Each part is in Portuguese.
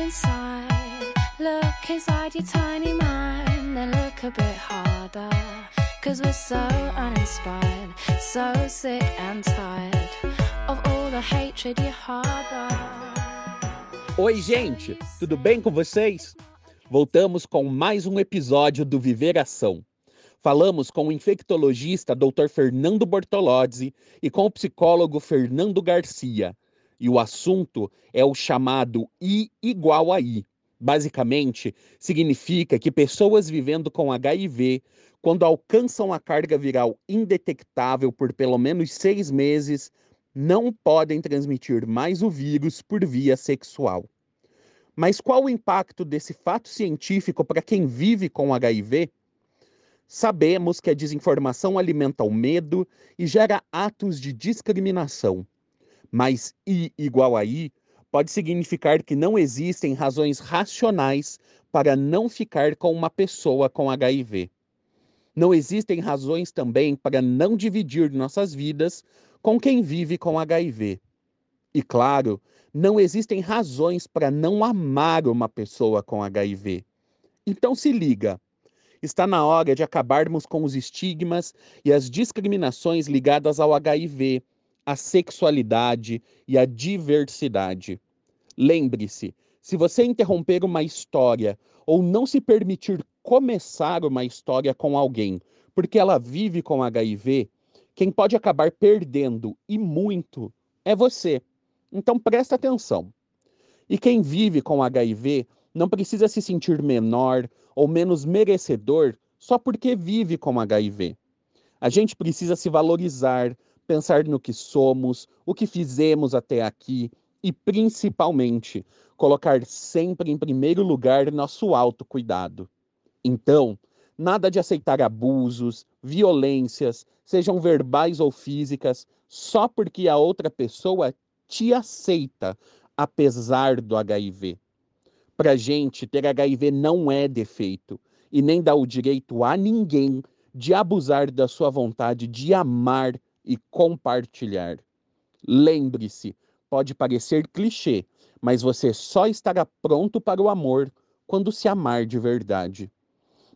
inside. Look inside your tiny mind, then look a bit harder. Cause we're so uninspired, so sick and tired of all the hatred you harbor. Oi, gente, tudo bem com vocês? Voltamos com mais um episódio do Viver Ação. Falamos com o infectologista Dr. Fernando Bortolozzi e com o psicólogo Fernando Garcia. E o assunto é o chamado I igual a I. Basicamente, significa que pessoas vivendo com HIV, quando alcançam a carga viral indetectável por pelo menos seis meses, não podem transmitir mais o vírus por via sexual. Mas qual o impacto desse fato científico para quem vive com HIV? Sabemos que a desinformação alimenta o medo e gera atos de discriminação. Mas I igual a I pode significar que não existem razões racionais para não ficar com uma pessoa com HIV. Não existem razões também para não dividir nossas vidas com quem vive com HIV. E claro, não existem razões para não amar uma pessoa com HIV. Então se liga. Está na hora de acabarmos com os estigmas e as discriminações ligadas ao HIV, à sexualidade e à diversidade. Lembre-se, se você interromper uma história ou não se permitir começar uma história com alguém porque ela vive com HIV, quem pode acabar perdendo e muito é você. Então presta atenção. E quem vive com HIV não precisa se sentir menor ou menos merecedor só porque vive com HIV. A gente precisa se valorizar, pensar no que somos, o que fizemos até aqui e, principalmente, colocar sempre em primeiro lugar nosso autocuidado. Então, nada de aceitar abusos, violências, sejam verbais ou físicas, só porque a outra pessoa te aceita, apesar do HIV. Para gente, ter HIV não é defeito e nem dá o direito a ninguém de abusar da sua vontade de amar e compartilhar. Lembre-se, pode parecer clichê, mas você só estará pronto para o amor quando se amar de verdade.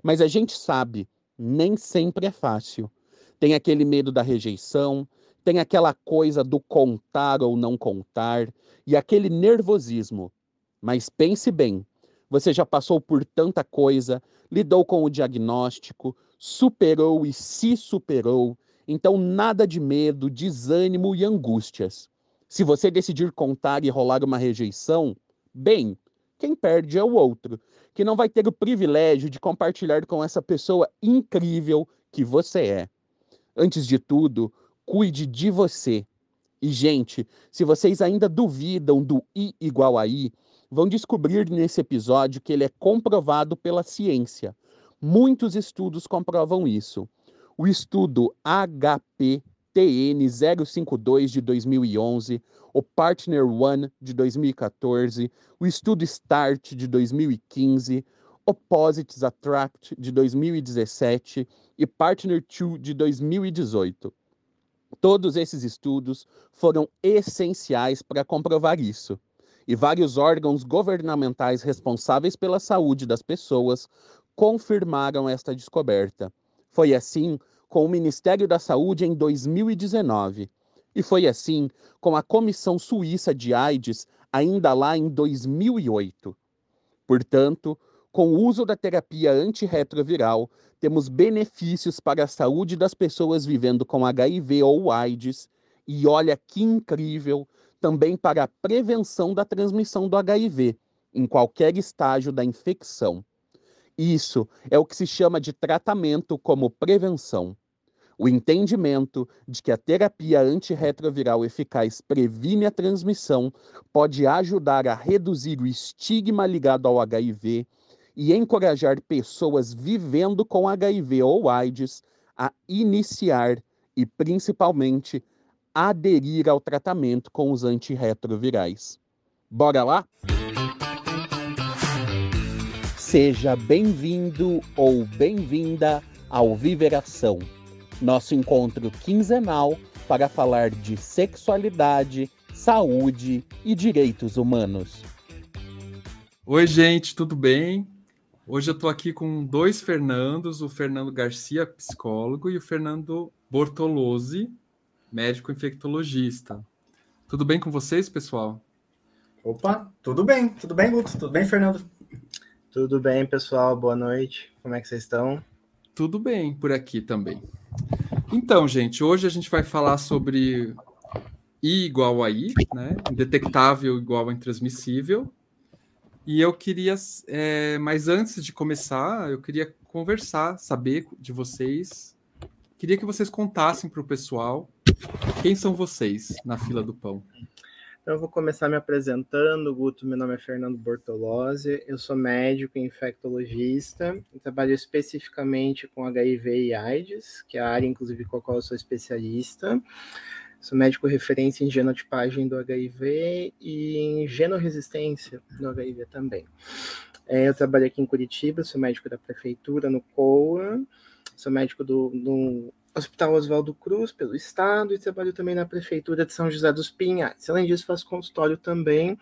Mas a gente sabe, nem sempre é fácil. Tem aquele medo da rejeição, tem aquela coisa do contar ou não contar e aquele nervosismo mas pense bem, você já passou por tanta coisa, lidou com o diagnóstico, superou e se superou, então nada de medo, desânimo e angústias. Se você decidir contar e rolar uma rejeição, bem, quem perde é o outro, que não vai ter o privilégio de compartilhar com essa pessoa incrível que você é. Antes de tudo, cuide de você. E, gente, se vocês ainda duvidam do I igual a I, vão descobrir nesse episódio que ele é comprovado pela ciência. Muitos estudos comprovam isso. O estudo HPTN 052 de 2011, o Partner One de 2014, o estudo START de 2015, Opposites Attract de 2017 e Partner 2 de 2018. Todos esses estudos foram essenciais para comprovar isso e vários órgãos governamentais responsáveis pela saúde das pessoas confirmaram esta descoberta. Foi assim com o Ministério da Saúde em 2019. E foi assim com a Comissão Suíça de AIDS, ainda lá em 2008. Portanto, com o uso da terapia antirretroviral, temos benefícios para a saúde das pessoas vivendo com HIV ou AIDS. E olha que incrível, também para a prevenção da transmissão do HIV, em qualquer estágio da infecção. Isso é o que se chama de tratamento como prevenção. O entendimento de que a terapia antirretroviral eficaz previne a transmissão pode ajudar a reduzir o estigma ligado ao HIV e encorajar pessoas vivendo com HIV ou AIDS a iniciar e, principalmente, aderir ao tratamento com os antirretrovirais. Bora lá? Seja bem-vindo ou bem-vinda ao Viveração, nosso encontro quinzenal para falar de sexualidade, saúde e direitos humanos. Oi, gente, tudo bem? Hoje eu estou aqui com dois Fernandos, o Fernando Garcia, psicólogo, e o Fernando Bortolozzi, médico infectologista. Tudo bem com vocês, pessoal? Opa, tudo bem, tudo bem, Guto? Tudo bem, Fernando? Tudo bem, pessoal? Boa noite. Como é que vocês estão? Tudo bem por aqui também. Então, gente, hoje a gente vai falar sobre I igual a I, né? Indetectável igual a intransmissível. E eu queria, é, mas antes de começar, eu queria conversar, saber de vocês. Queria que vocês contassem para o pessoal quem são vocês na fila do pão. Então, eu vou começar me apresentando. Guto, meu nome é Fernando Bortolozzi, eu sou médico e infectologista, trabalho especificamente com HIV e AIDS, que é a área, inclusive, com a qual eu sou especialista. Sou médico referência em genotipagem do HIV e em genoresistência do HIV também. É, eu trabalho aqui em Curitiba, sou médico da prefeitura no COA, sou médico do, do Hospital Oswaldo Cruz, pelo Estado, e trabalho também na Prefeitura de São José dos Pinhais. Além disso, faço consultório também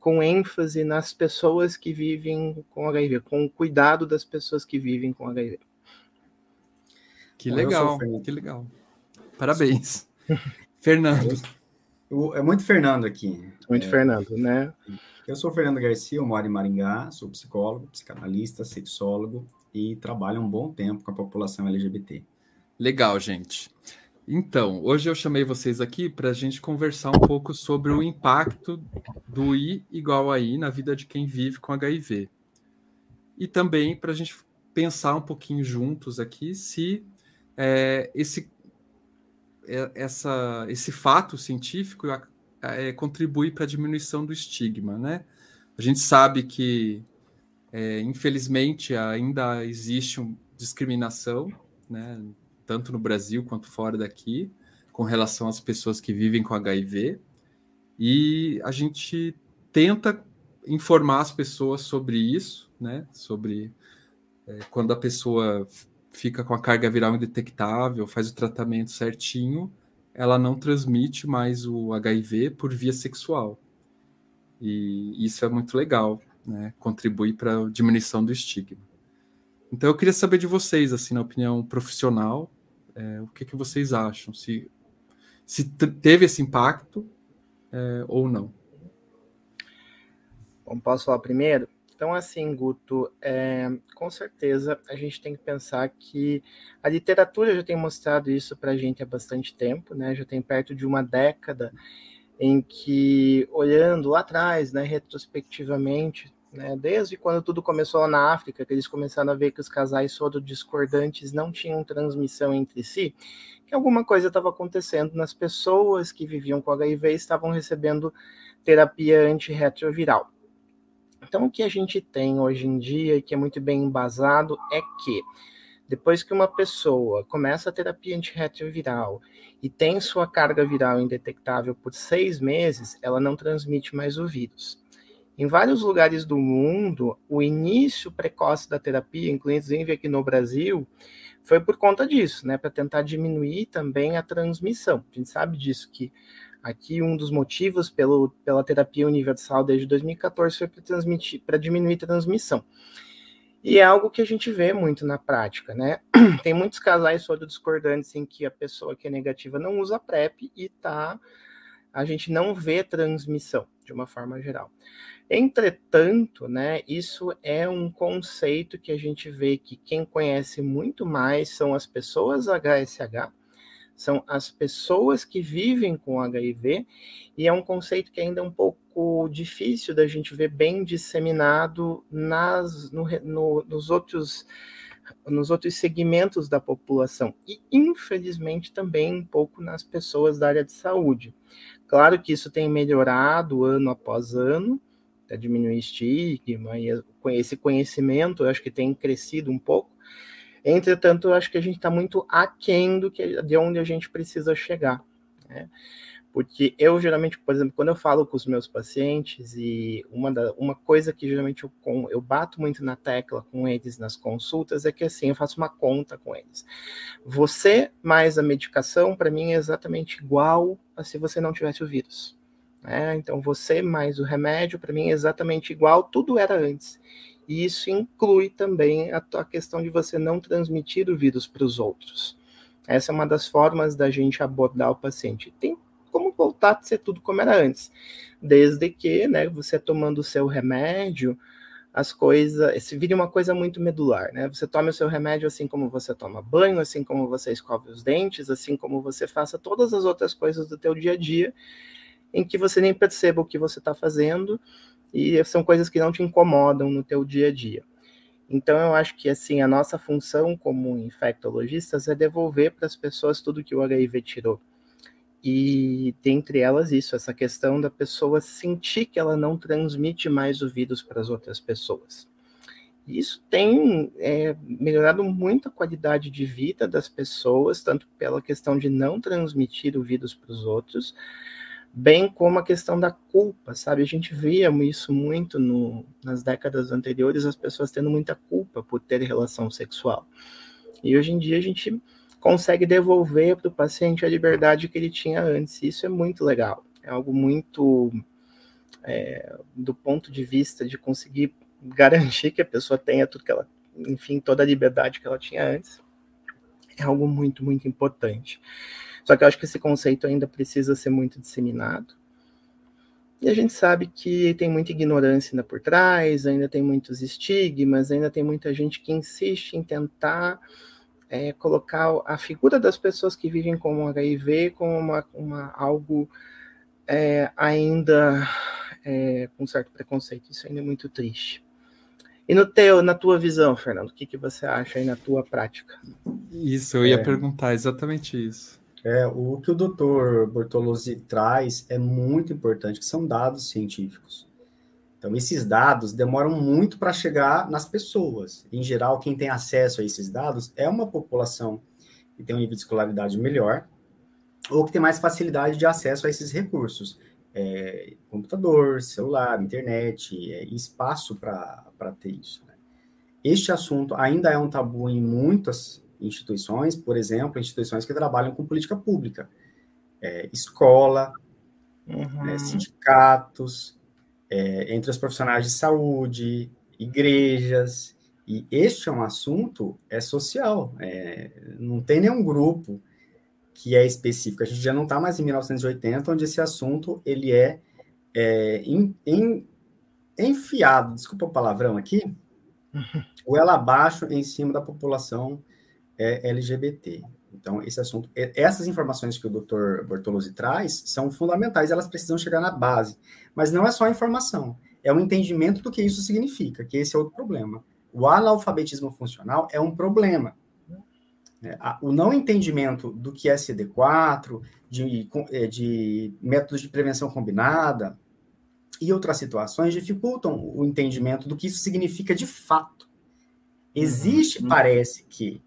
com ênfase nas pessoas que vivem com HIV, com o cuidado das pessoas que vivem com HIV. Que legal, que legal. Parabéns. Fernando. é muito Fernando aqui. Muito é, Fernando, né? Eu sou Fernando Garcia, eu moro em Maringá, sou psicólogo, psicanalista, sexólogo e trabalho há um bom tempo com a população LGBT. Legal, gente. Então, hoje eu chamei vocês aqui para a gente conversar um pouco sobre o impacto do I igual a I na vida de quem vive com HIV. E também para a gente pensar um pouquinho juntos aqui se é, esse, é, essa, esse fato científico é, contribui para a diminuição do estigma, né? A gente sabe que, é, infelizmente, ainda existe uma discriminação, né? Tanto no Brasil quanto fora daqui, com relação às pessoas que vivem com HIV. E a gente tenta informar as pessoas sobre isso, né? Sobre é, quando a pessoa fica com a carga viral indetectável, faz o tratamento certinho, ela não transmite mais o HIV por via sexual. E isso é muito legal, né? Contribui para a diminuição do estigma. Então eu queria saber de vocês, assim, na opinião profissional, é, o que, que vocês acham? Se, se teve esse impacto é, ou não? Bom, posso falar primeiro? Então, assim, Guto, é, com certeza a gente tem que pensar que a literatura já tem mostrado isso para a gente há bastante tempo, né? Já tem perto de uma década em que, olhando lá atrás, né, retrospectivamente, né? Desde quando tudo começou na África, que eles começaram a ver que os casais discordantes não tinham transmissão entre si, que alguma coisa estava acontecendo nas pessoas que viviam com HIV e estavam recebendo terapia antirretroviral. Então, o que a gente tem hoje em dia, e que é muito bem embasado, é que depois que uma pessoa começa a terapia antirretroviral e tem sua carga viral indetectável por seis meses, ela não transmite mais o vírus. Em vários lugares do mundo, o início precoce da terapia, inclusive aqui no Brasil, foi por conta disso, né, para tentar diminuir também a transmissão. A gente sabe disso que aqui um dos motivos pelo, pela terapia universal desde 2014 foi para transmitir, para diminuir a transmissão. E é algo que a gente vê muito na prática, né? Tem muitos casais discordantes em que a pessoa que é negativa não usa PrEP e tá a gente não vê transmissão de uma forma geral. Entretanto, né, isso é um conceito que a gente vê que quem conhece muito mais são as pessoas HSH, são as pessoas que vivem com HIV, e é um conceito que ainda é um pouco difícil da gente ver bem disseminado nas, no, no, nos outros nos outros segmentos da população e infelizmente também um pouco nas pessoas da área de saúde. Claro que isso tem melhorado ano após ano, até diminuir estigma e esse conhecimento, eu acho que tem crescido um pouco. Entretanto, eu acho que a gente está muito aquém do que, de onde a gente precisa chegar. Né? Porque eu geralmente, por exemplo, quando eu falo com os meus pacientes, e uma, da, uma coisa que geralmente eu, eu bato muito na tecla com eles nas consultas é que assim, eu faço uma conta com eles. Você mais a medicação, para mim, é exatamente igual a se você não tivesse o vírus. Né? Então, você mais o remédio, para mim, é exatamente igual, tudo era antes. E isso inclui também a, questão de você não transmitir o vírus para os outros. Essa é uma das formas da gente abordar o paciente. Tem como voltar a ser tudo como era antes, desde que, né, você tomando o seu remédio, as coisas, se vira uma coisa muito medular, né? Você toma o seu remédio assim como você toma banho, assim como você escove os dentes, assim como você faça todas as outras coisas do teu dia a dia, em que você nem perceba o que você está fazendo e são coisas que não te incomodam no teu dia a dia. Então eu acho que assim a nossa função como infectologistas é devolver para as pessoas tudo que o HIV tirou. E dentre elas isso, essa questão da pessoa sentir que ela não transmite mais o vírus para as outras pessoas. Isso tem é, melhorado muito a qualidade de vida das pessoas, tanto pela questão de não transmitir o vírus para os outros, bem como a questão da culpa, sabe? A gente via isso muito no, nas décadas anteriores, as pessoas tendo muita culpa por ter relação sexual. E hoje em dia a gente consegue devolver para o paciente a liberdade que ele tinha antes. Isso é muito legal. É algo muito é, do ponto de vista de conseguir garantir que a pessoa tenha tudo que ela, enfim, toda a liberdade que ela tinha antes. É algo muito, muito importante. Só que eu acho que esse conceito ainda precisa ser muito disseminado. E a gente sabe que tem muita ignorância ainda por trás, ainda tem muitos estigmas, ainda tem muita gente que insiste em tentar é, colocar a figura das pessoas que vivem com HIV como uma, uma algo é, ainda é, com certo preconceito. Isso ainda é muito triste. E no teu, na tua visão, Fernando, o que, que você acha aí na tua prática? Isso, eu ia é. perguntar exatamente isso. É, o que o doutor Bortolozzi traz é muito importante, que são dados científicos. Então, esses dados demoram muito para chegar nas pessoas. Em geral, quem tem acesso a esses dados é uma população que tem um nível de escolaridade melhor ou que tem mais facilidade de acesso a esses recursos. É, computador, celular, internet, é, espaço para ter isso. Né? Este assunto ainda é um tabu em muitas instituições, por exemplo, instituições que trabalham com política pública, é, escola, uhum. Né, sindicatos, é, entre os profissionais de saúde, igrejas, e este é um assunto é social, é, não tem nenhum grupo que é específico. A gente já não está mais em 1980, onde esse assunto ele é, é in, in, enfiado, desculpa o palavrão aqui, ou ela abaixo em cima da população é, LGBT. Então, esse assunto, essas informações que o Dr. Bortolozzi traz são fundamentais, elas precisam chegar na base. Mas não é só a informação, é o entendimento do que isso significa, que esse é outro problema. O analfabetismo funcional é um problema. É, o não entendimento do que é CD4, de, é, de métodos de prevenção combinada e outras situações dificultam o entendimento do que isso significa de fato. Existe, uhum. parece que,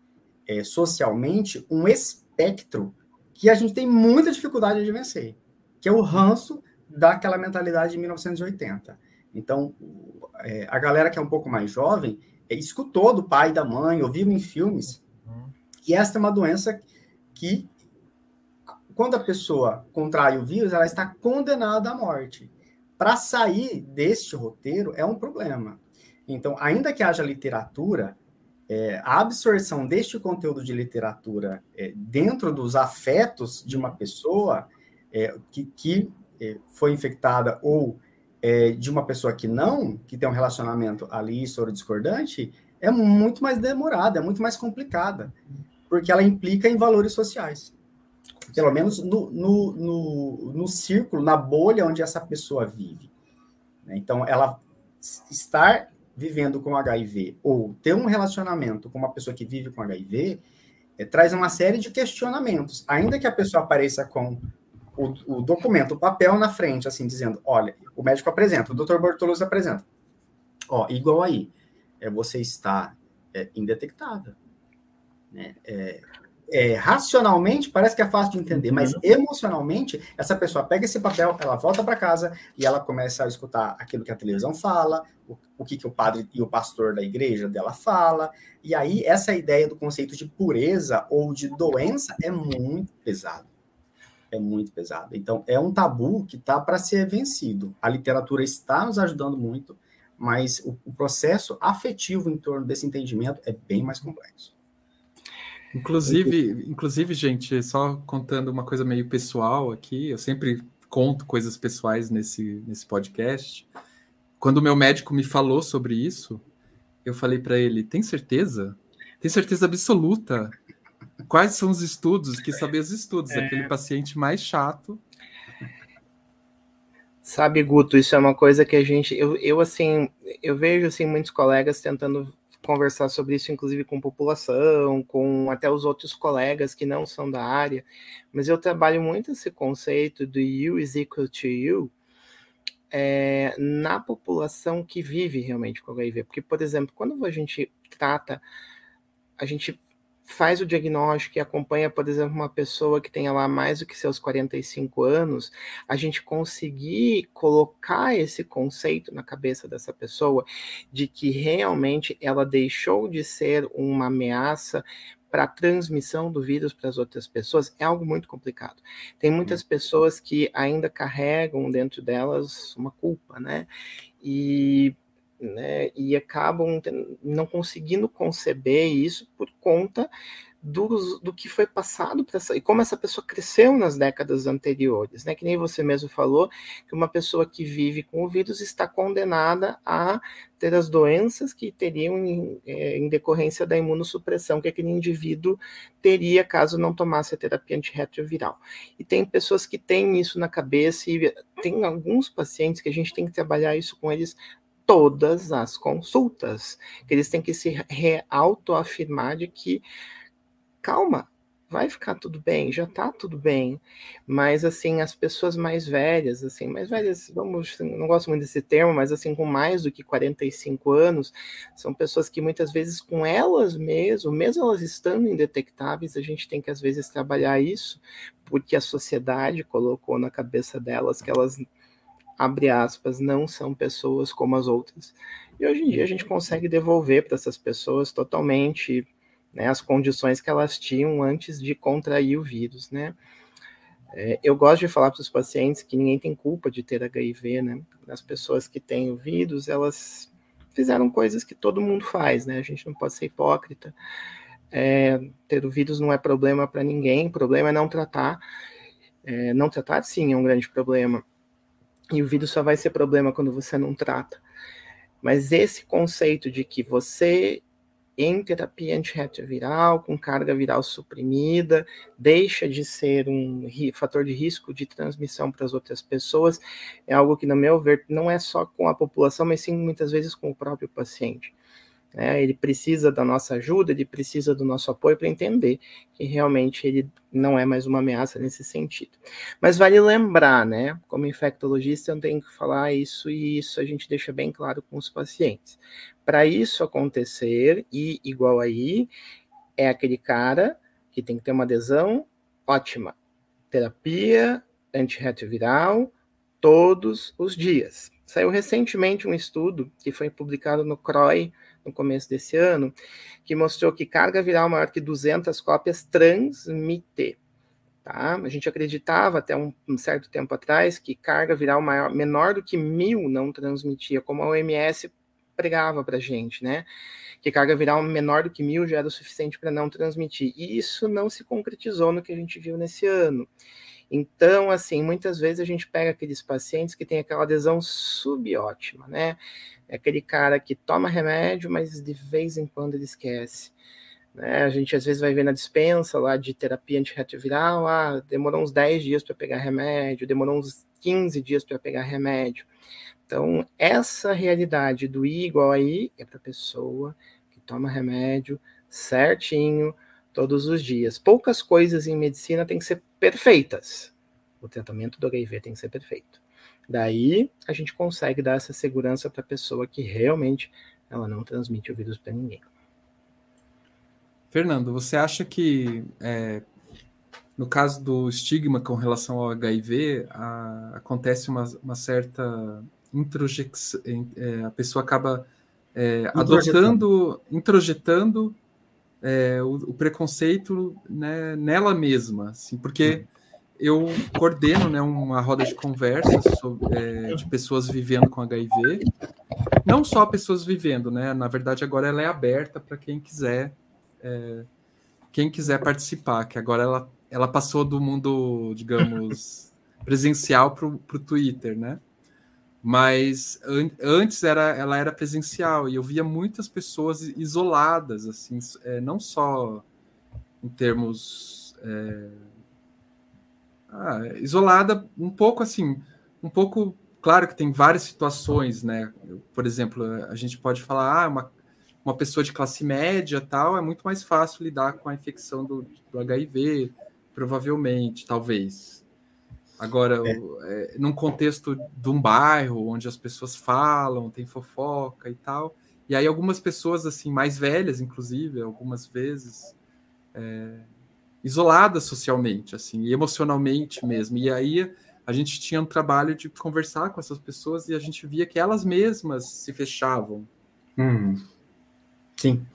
é, socialmente um espectro que a gente tem muita dificuldade de vencer, que é o ranço daquela mentalidade de 1980. Então, é, a galera que é um pouco mais jovem é, escutou do pai da mãe, ouviu em filmes, que esta é uma doença que, quando a pessoa contrai o vírus, ela está condenada à morte. Para sair deste roteiro é um problema. Então, ainda que haja literatura, é, a absorção deste conteúdo de literatura é, dentro dos afetos de uma pessoa é, que, que é, foi infectada ou é, de uma pessoa que não, que tem um relacionamento ali soro discordante, é muito mais demorada, é muito mais complicada, porque ela implica em valores sociais. Pelo menos no, no, no, no círculo, na bolha onde essa pessoa vive. Né? Então, ela estar vivendo com HIV ou ter um relacionamento com uma pessoa que vive com HIV é, traz uma série de questionamentos. Ainda que a pessoa apareça com o, o, documento, o papel na frente, assim, dizendo, olha, o médico apresenta, o doutor Bortoluz apresenta. Ó, igual aí, é, você está é, indetectável. Né? É, é, racionalmente parece que é fácil de entender, mas uhum. emocionalmente, essa pessoa pega esse papel, ela volta para casa e ela começa a escutar aquilo que a televisão fala, o, o que, que o padre e o pastor da igreja dela fala, e aí essa ideia do conceito de pureza ou de doença é muito pesado. é muito pesada. Então, é um tabu que está para ser vencido. A literatura está nos ajudando muito, mas o, o, processo afetivo em torno desse entendimento é bem mais complexo. Inclusive, inclusive, gente, só contando uma coisa meio pessoal aqui, eu sempre conto coisas pessoais nesse, nesse podcast. Quando o meu médico me falou sobre isso, eu falei para ele: tem certeza? Tem certeza absoluta? Quais são os estudos? Que saber os estudos, é... aquele paciente mais chato. Sabe, Guto, isso é uma coisa que a gente, eu, eu assim, eu vejo assim muitos colegas tentando conversar sobre isso, inclusive com população, com até os outros colegas que não são da área, mas eu trabalho muito esse conceito do you is equal to you é, na população que vive realmente com HIV. Porque, por exemplo, quando a gente trata, a gente faz o diagnóstico e acompanha, por exemplo, uma pessoa que tenha lá mais do que seus 45 anos, a gente conseguir colocar esse conceito na cabeça dessa pessoa de que realmente ela deixou de ser uma ameaça para a transmissão do vírus para as outras pessoas é algo muito complicado. Tem muitas uhum. pessoas que ainda carregam dentro delas uma culpa, né? E né, e acabam não conseguindo conceber isso por conta do, do que foi passado para essa, e como essa pessoa cresceu nas décadas anteriores, né? Que nem você mesmo falou, que uma pessoa que vive com o vírus está condenada a ter as doenças que teriam em, é, em decorrência da imunossupressão que aquele indivíduo teria caso não tomasse a terapia antirretroviral. E tem pessoas que têm isso na cabeça e tem alguns pacientes que a gente tem que trabalhar isso com eles todas as consultas, que eles têm que se autoafirmar de que calma, vai ficar tudo bem, já tá tudo bem. Mas assim, as pessoas mais velhas, assim, mais velhas, vamos, não gosto muito desse termo, mas assim, com mais do que 45 anos, são pessoas que muitas vezes com elas mesmo, mesmo elas estando indetectáveis, a gente tem que às vezes trabalhar isso, porque a sociedade colocou na cabeça delas que elas abre aspas, não são pessoas como as outras. E hoje em dia a gente consegue devolver para essas pessoas totalmente né, as condições que elas tinham antes de contrair o vírus, né? É, eu gosto de falar para os pacientes que ninguém tem culpa de ter HIV, né? As pessoas que têm o vírus, elas fizeram coisas que todo mundo faz, né? A gente não pode ser hipócrita. É, ter o vírus não é problema para ninguém, o problema é não tratar. É, não tratar, sim, é um grande problema e o vírus só vai ser problema quando você não trata. Mas esse conceito de que você, em terapia antirretroviral, com carga viral suprimida, deixa de ser um fator de risco de transmissão para as outras pessoas, é algo que, no meu ver, não é só com a população, mas sim muitas vezes com o próprio paciente. Né? Ele precisa da nossa ajuda, ele precisa do nosso apoio para entender que realmente ele não é mais uma ameaça nesse sentido. Mas vale lembrar, né? Como infectologista, eu tenho que falar isso e isso a gente deixa bem claro com os pacientes. Para isso acontecer, e igual aí, é aquele cara que tem que ter uma adesão ótima. Terapia antirretroviral todos os dias. Saiu recentemente um estudo que foi publicado no CROI no começo desse ano, que mostrou que carga viral maior que 200 cópias transmite. Tá? A gente acreditava até um, um certo tempo atrás que carga viral maior, menor do que mil não transmitia, como a OMS pregava para gente, né? Que carga viral menor do que mil já era o suficiente para não transmitir. E isso não se concretizou no que a gente viu nesse ano. Então, assim, muitas vezes a gente pega aqueles pacientes que têm aquela adesão subótima, né? É aquele cara que toma remédio, mas de vez em quando ele esquece. Né? A gente às vezes vai ver na dispensa lá de terapia antirretroviral, ah, demorou uns 10 dias para pegar remédio, demorou uns 15 dias para pegar remédio. Então, essa realidade do I igual a I é para a pessoa que toma remédio certinho todos os dias. Poucas coisas em medicina têm que ser perfeitas. O tratamento do HIV tem que ser perfeito. Daí a gente consegue dar essa segurança para a pessoa que realmente ela não transmite o vírus para ninguém. Fernando, você acha que é, no caso do estigma com relação ao HIV a, acontece uma, uma certa introjecção, é, a pessoa acaba é, adotando, introjetando é, o, o, preconceito né, nela mesma, assim, porque eu coordeno né, uma roda de conversa sobre, é, de pessoas vivendo com HIV. Não só pessoas vivendo, né? Na verdade, agora ela é aberta para quem quiser é, quem quiser participar, que agora ela, ela passou do mundo, digamos, presencial para o Twitter, né? Mas an antes era, ela era presencial e eu via muitas pessoas isoladas, assim, é, não só em termos é, ah, isolada, um pouco assim, um pouco claro que tem várias situações, né? Por exemplo, a gente pode falar, ah, uma, uma pessoa de classe média tal, é muito mais fácil lidar com a infecção do, do HIV, provavelmente, talvez. Agora, é. É, num contexto de um bairro onde as pessoas falam, tem fofoca e tal, e aí algumas pessoas assim mais velhas, inclusive, algumas vezes é, isoladas socialmente, assim, e emocionalmente mesmo. E aí a gente tinha um trabalho de conversar com essas pessoas e a gente via que elas mesmas se fechavam. Hum. Sim.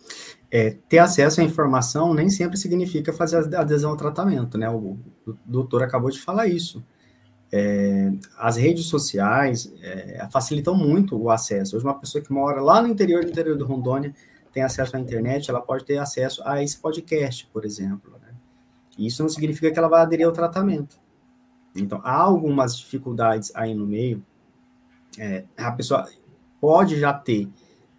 É, ter acesso à informação nem sempre significa fazer adesão ao tratamento, né? O, o doutor acabou de falar isso. É, as redes sociais é, facilitam muito o acesso. Hoje, uma pessoa que mora lá no interior, no interior do Rondônia, tem acesso à internet, ela pode ter acesso a esse podcast, por exemplo. Né? Isso não significa que ela vai aderir ao tratamento. Então, há algumas dificuldades aí no meio. É, a pessoa pode já ter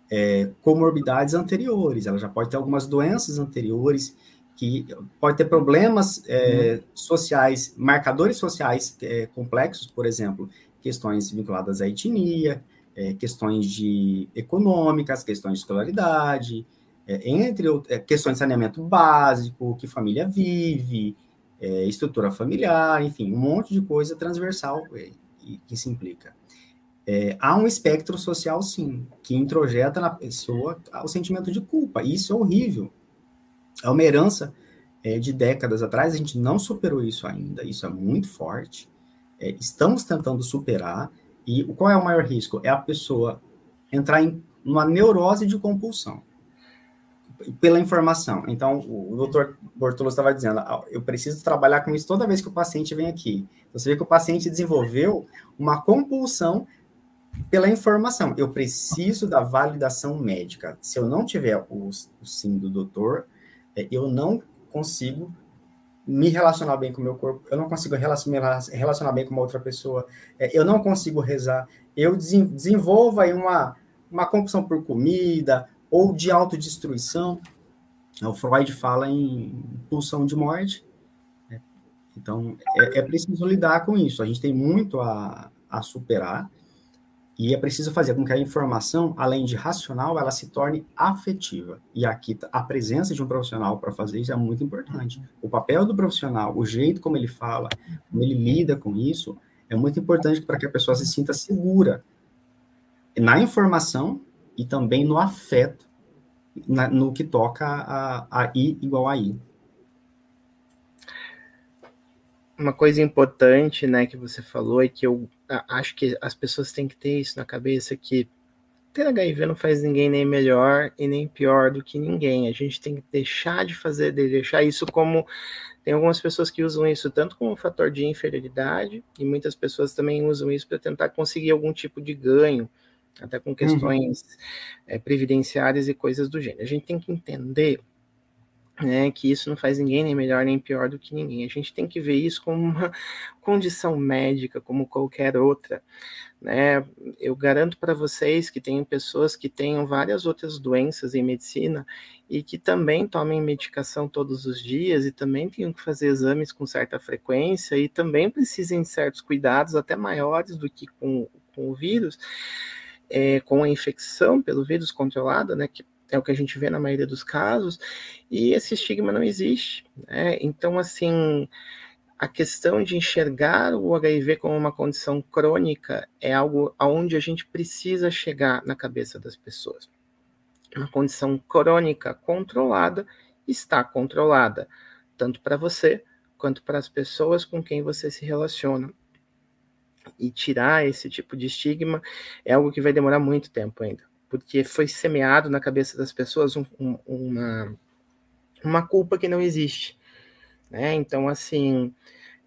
é, comorbidades anteriores, ela já pode ter algumas doenças anteriores, que pode ter problemas é, uhum. sociais, marcadores sociais é, complexos, por exemplo, questões vinculadas à etnia, é, questões de econômicas, questões de escolaridade, é, entre é, questões de saneamento básico, que família vive, é, estrutura familiar, enfim, um monte de coisa transversal que se implica. É, há um espectro social, sim, que introjeta na pessoa o sentimento de culpa. E isso é horrível. É uma herança é, de décadas atrás, a gente não superou isso ainda. Isso é muito forte. É, estamos tentando superar. E qual é o maior risco? É a pessoa entrar em uma neurose de compulsão pela informação. Então, o doutor Bortolo estava dizendo, ah, eu preciso trabalhar com isso toda vez que o paciente vem aqui. Você vê que o paciente desenvolveu uma compulsão pela informação. Eu preciso da validação médica. Se eu não tiver o, o sim do doutor, eu não consigo me relacionar bem com o meu corpo, eu não consigo me relacionar bem com uma outra pessoa, é, eu não consigo rezar, eu desenvolvo aí uma, uma compulsão por comida, ou de autodestruição. O Freud fala em pulsão de morte. Né? Então, é, é, preciso lidar com isso. A gente tem muito a, a superar e é preciso fazer com que a informação, além de racional, ela se torne afetiva. E aqui a presença de um profissional para fazer isso é muito importante. O papel do profissional, o jeito como ele fala, como ele lida com isso, é muito importante para que a pessoa se sinta segura na informação e também no afeto, na, no que toca a, a I igual a I. Uma coisa importante, né, que você falou é que eu acho que as pessoas têm que ter isso na cabeça que ter HIV não faz ninguém nem melhor e nem pior do que ninguém. A gente tem que deixar de fazer, de deixar isso como tem algumas pessoas que usam isso tanto como um fator de inferioridade e muitas pessoas também usam isso para tentar conseguir algum tipo de ganho até com questões uhum. é, previdenciárias e coisas do gênero. A gente tem que entender né, que isso não faz ninguém nem melhor nem pior do que ninguém. A gente tem que ver isso como uma condição médica, como qualquer outra. Né? Eu garanto para vocês que tem pessoas que tenham várias outras doenças em medicina e que também tomem medicação todos os dias e também tenham que fazer exames com certa frequência e também precisem de certos cuidados, até maiores do que com, com o vírus é, com a infecção pelo vírus controlada, né, que é o que a gente vê na maioria dos casos, e esse estigma não existe. Né? Então, assim, a questão de enxergar o HIV como uma condição crônica é algo aonde a gente precisa chegar na cabeça das pessoas. Uma condição crônica controlada está controlada, tanto para você quanto para as pessoas com quem você se relaciona e tirar esse tipo de estigma é algo que vai demorar muito tempo ainda, porque foi semeado na cabeça das pessoas um, um, uma, uma culpa que não existe. Né? Então, assim,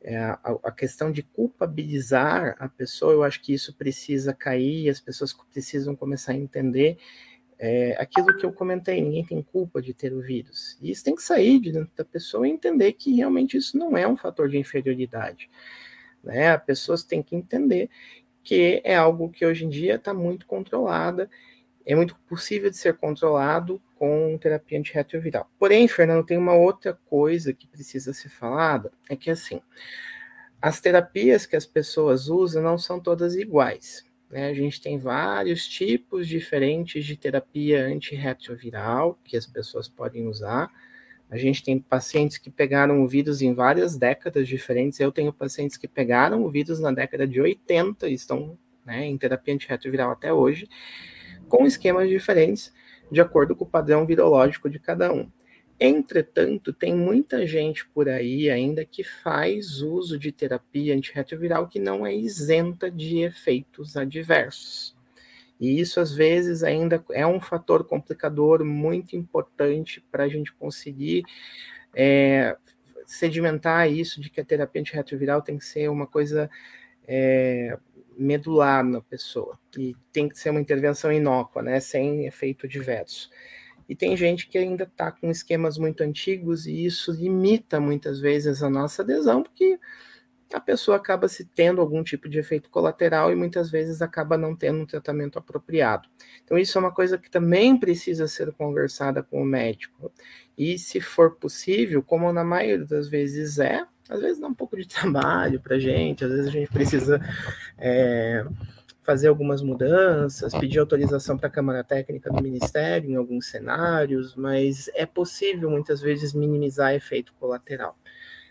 é, a, a, questão de culpabilizar a pessoa, eu acho que isso precisa cair, as pessoas precisam começar a entender é, aquilo que eu comentei, ninguém tem culpa de ter o vírus. E isso tem que sair de dentro da pessoa e entender que realmente isso não é um fator de inferioridade. Né? As pessoas têm que entender que é algo que hoje em dia está muito controlada, é muito possível de ser controlado com terapia antirretroviral. Porém, Fernando, tem uma outra coisa que precisa ser falada, é que assim, as terapias que as pessoas usam não são todas iguais. Né? A gente tem vários tipos diferentes de terapia antirretroviral que as pessoas podem usar. A gente tem pacientes que pegaram o vírus em várias décadas diferentes. Eu tenho pacientes que pegaram o vírus na década de 80 e estão né, em terapia antirretroviral até hoje, com esquemas diferentes de acordo com o padrão virológico de cada um. Entretanto, tem muita gente por aí ainda que faz uso de terapia antirretroviral que não é isenta de efeitos adversos. E isso, às vezes, ainda é um fator complicador muito importante para a gente conseguir é, sedimentar isso de que a terapia antirretroviral tem que ser uma coisa é, medular na pessoa. E tem que ser uma intervenção inócua, né, sem efeito adverso. E tem gente que ainda está com esquemas muito antigos e isso limita muitas vezes a nossa adesão, porque a pessoa acaba se tendo algum tipo de efeito colateral e muitas vezes acaba não tendo um tratamento apropriado. Então, isso é uma coisa que também precisa ser conversada com o médico. E, se for possível, como na maioria das vezes é, às vezes dá um pouco de trabalho para a gente, às vezes a gente precisa. É, fazer algumas mudanças, pedir autorização para a Câmara Técnica do Ministério em alguns cenários, mas é possível muitas vezes minimizar efeito colateral.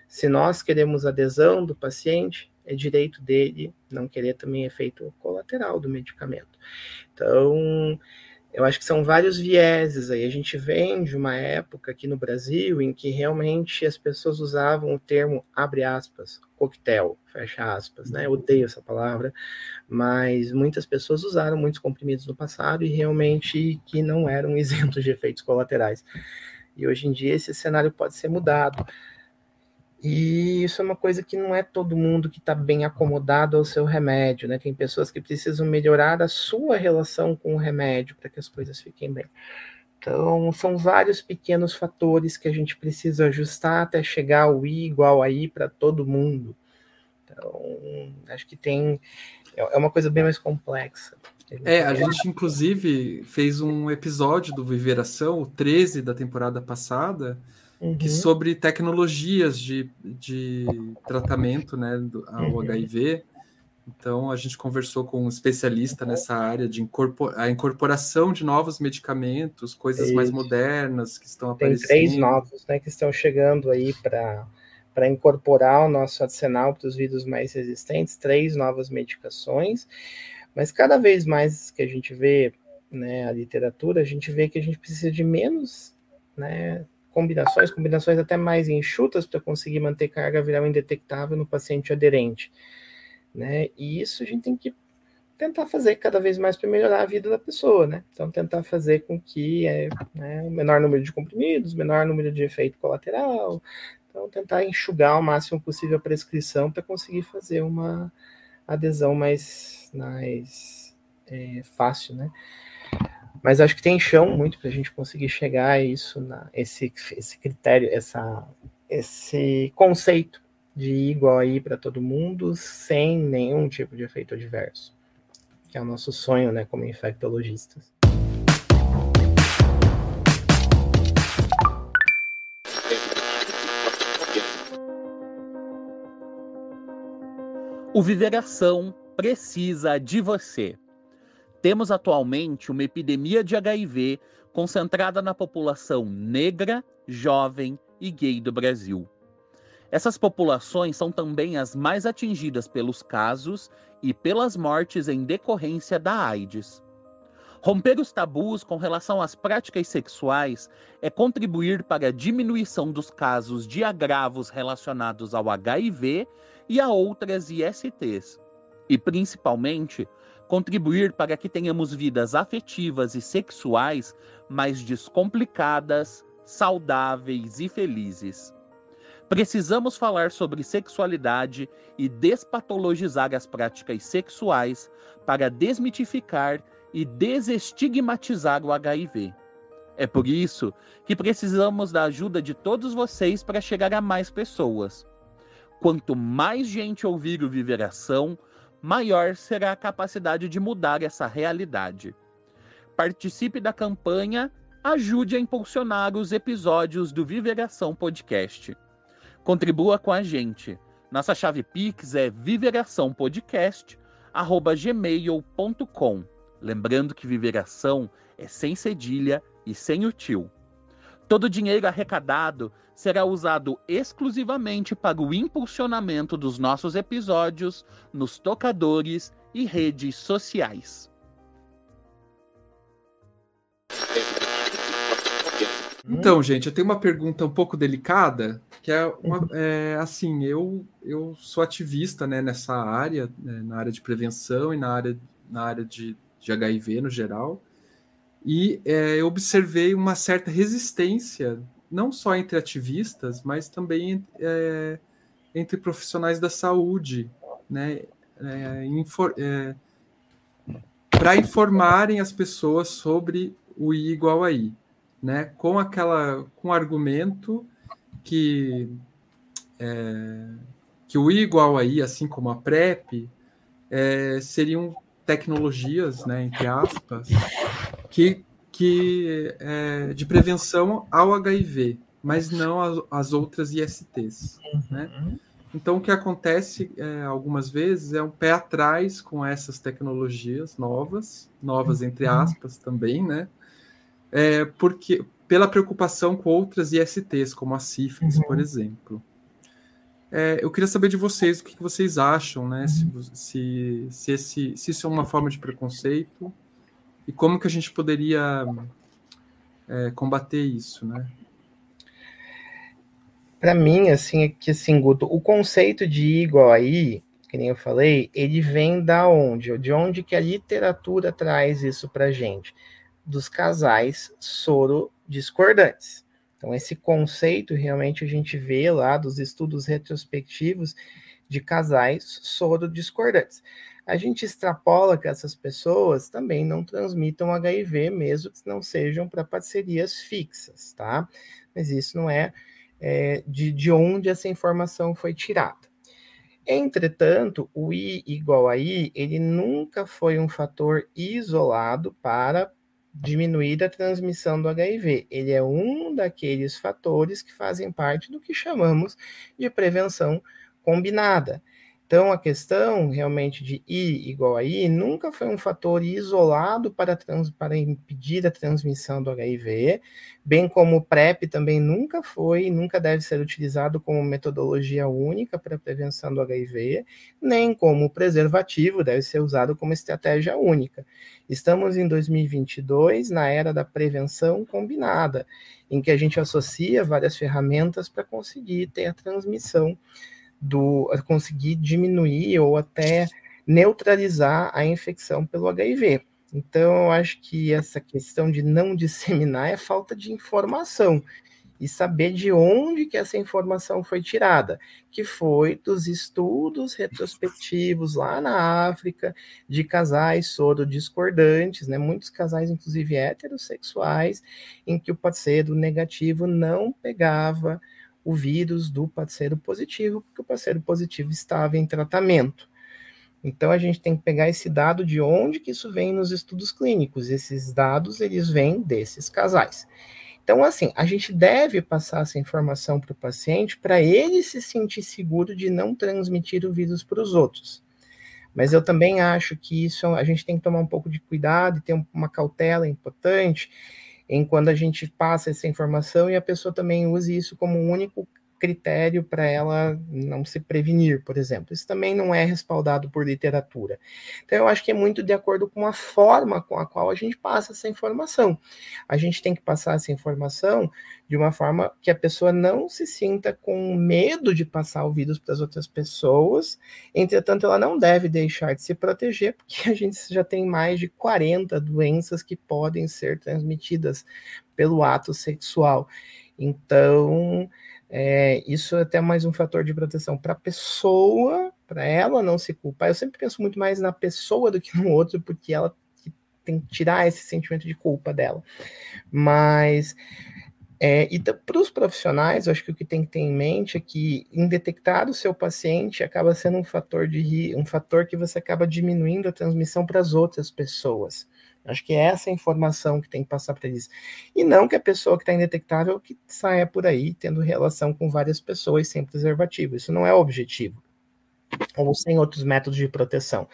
Se nós queremos adesão do paciente, é direito dele não querer também efeito colateral do medicamento. Então, eu acho que são vários vieses aí. A gente vem de uma época aqui no Brasil em que realmente as pessoas usavam o termo, abre aspas, coquetel, fecha aspas, né? Eu odeio essa palavra, mas muitas pessoas usaram muitos comprimidos no passado e realmente que não eram isentos de efeitos colaterais. E hoje em dia esse cenário pode ser mudado. E isso é uma coisa que não é todo mundo que está bem acomodado ao seu remédio, né? Tem pessoas que precisam melhorar a sua relação com o remédio para que as coisas fiquem bem. Então, são vários pequenos fatores que a gente precisa ajustar até chegar ao I igual a I para todo mundo. Então, acho que tem. É uma coisa bem mais complexa. É, a gente inclusive fez um episódio do Viveração, o 13 da temporada passada, uhum. que sobre tecnologias de, de tratamento né, do, ao uhum. HIV. Então, a gente conversou com um especialista nessa área de incorpor a incorporação de novos medicamentos, coisas Isso. mais modernas que estão Tem aparecendo. Tem três novos né, que estão chegando aí para para incorporar o nosso arsenal para os vírus mais resistentes, três novas medicações, mas cada vez mais que a gente vê né, a literatura, a gente vê que a gente precisa de menos né, combinações, combinações até mais enxutas para conseguir manter carga viral indetectável no paciente aderente. Né? E isso a gente tem que tentar fazer cada vez mais para melhorar a vida da pessoa, né? Então, tentar fazer com que é, né, o menor número de comprimidos, menor número de efeito colateral. Então, tentar enxugar o máximo possível a prescrição para conseguir fazer uma adesão mais, mais é, fácil, né? Mas acho que tem chão muito para a gente conseguir chegar a isso, na, esse, esse critério, essa, esse conceito de igual aí para todo mundo, sem nenhum tipo de efeito adverso, que é o nosso sonho, né, como infectologistas. O Viveração precisa de você. Temos atualmente uma epidemia de HIV concentrada na população negra, jovem e gay do Brasil. Essas populações são também as mais atingidas pelos casos e pelas mortes em decorrência da AIDS. Romper os tabus com relação às práticas sexuais é contribuir para a diminuição dos casos de agravos relacionados ao HIV e a outras ISTs, e principalmente contribuir para que tenhamos vidas afetivas e sexuais mais descomplicadas, saudáveis e felizes. Precisamos falar sobre sexualidade e despatologizar as práticas sexuais para desmitificar e desestigmatizar o HIV. É por isso que precisamos da ajuda de todos vocês para chegar a mais pessoas. Quanto mais gente ouvir o Viveração, maior será a capacidade de mudar essa realidade. Participe da campanha, ajude a impulsionar os episódios do Viveração Podcast. Contribua com a gente. Nossa chave Pix é viveraçãopodcast@gmail.com. Lembrando que viveração é sem cedilha e sem o tio. Todo o dinheiro arrecadado será usado exclusivamente para o impulsionamento dos nossos episódios nos tocadores e redes sociais. Então, gente, eu tenho uma pergunta um pouco delicada, que é, uma, uhum. é assim, eu, eu sou ativista né, nessa área, né, na área de prevenção e na área, na área de, de HIV no geral, e é, eu observei uma certa resistência, não só entre ativistas, mas também é, entre profissionais da saúde, né, é, infor, é, para informarem as pessoas sobre o I igual a I né, com aquela com argumento que é, que o I igual a I, assim como a PrEP, é, seriam tecnologias, né, entre aspas, que, que é, de prevenção ao HIV, mas não as, as outras ISTs, né? Uhum. Então, o que acontece é, algumas vezes é um pé atrás com essas tecnologias novas, novas entre uhum. aspas também, né? é, porque pela preocupação com outras ISTs, como a sífilis, uhum. por exemplo. É, eu queria saber de vocês o que, vocês acham, né? Uhum. Se, se, se, esse, se isso é uma forma de preconceito e como que a gente poderia é, combater isso, né? Para mim, assim, é que assim, Guto, o conceito de igual a I, que nem eu falei, ele vem da onde? De onde que a literatura traz isso para gente? dos casais soro-discordantes. Então, esse conceito realmente a gente vê lá dos estudos retrospectivos de casais soro-discordantes. A gente extrapola que essas pessoas também não transmitam HIV, mesmo que não sejam para parcerias fixas, tá? Mas isso não é, é de, de onde essa informação foi tirada. Entretanto, o I igual a I, ele nunca foi um fator isolado para diminuir a transmissão do HIV. Ele é um daqueles fatores que fazem parte do que chamamos de prevenção combinada. Então, a questão realmente de I igual a I nunca foi um fator isolado para, trans, para impedir a transmissão do HIV, bem como o PrEP também nunca foi e nunca deve ser utilizado como metodologia única para a prevenção do HIV, nem como preservativo deve ser usado como estratégia única. Estamos em 2022, na era da prevenção combinada, em que a gente associa várias ferramentas para conseguir ter a transmissão do conseguir diminuir ou até neutralizar a infecção pelo HIV. Então, eu acho que essa questão de não disseminar é falta de informação e saber de onde que essa informação foi tirada, que foi dos estudos retrospectivos lá na África de casais soro-discordantes, né? Muitos casais, inclusive heterossexuais, em que o parceiro negativo não pegava o vírus do parceiro positivo, porque o parceiro positivo estava em tratamento. Então a gente tem que pegar esse dado de onde que isso vem nos estudos clínicos. Esses dados eles vêm desses casais. Então assim, a gente deve passar essa informação para o paciente para ele se sentir seguro de não transmitir o vírus para os outros. Mas eu também acho que isso a gente tem que tomar um pouco de cuidado e ter uma cautela importante em quando a gente passa essa informação e a pessoa também use isso como um único critério para ela não se prevenir, por exemplo. Isso também não é respaldado por literatura. Então, eu acho que é muito de acordo com a forma com a qual a gente passa essa informação. A gente tem que passar essa informação de uma forma que a pessoa não se sinta com medo de passar o vírus para as outras pessoas. Entretanto, ela não deve deixar de se proteger, porque a gente já tem mais de 40 doenças que podem ser transmitidas pelo ato sexual. Então, é, isso é até mais um fator de proteção para a pessoa, para ela não se culpar. Eu sempre penso muito mais na pessoa do que no outro, porque ela tem que tirar esse sentimento de culpa dela. Mas é, e para os profissionais, eu acho que o que tem que ter em mente é que em detectar o seu paciente acaba sendo um fator de um fator que você acaba diminuindo a transmissão para as outras pessoas. Acho que é essa informação que tem que passar para eles. E não que a pessoa que está indetectável que saia por aí tendo relação com várias pessoas sem preservativo. Isso não é o objetivo ou sem outros métodos de proteção.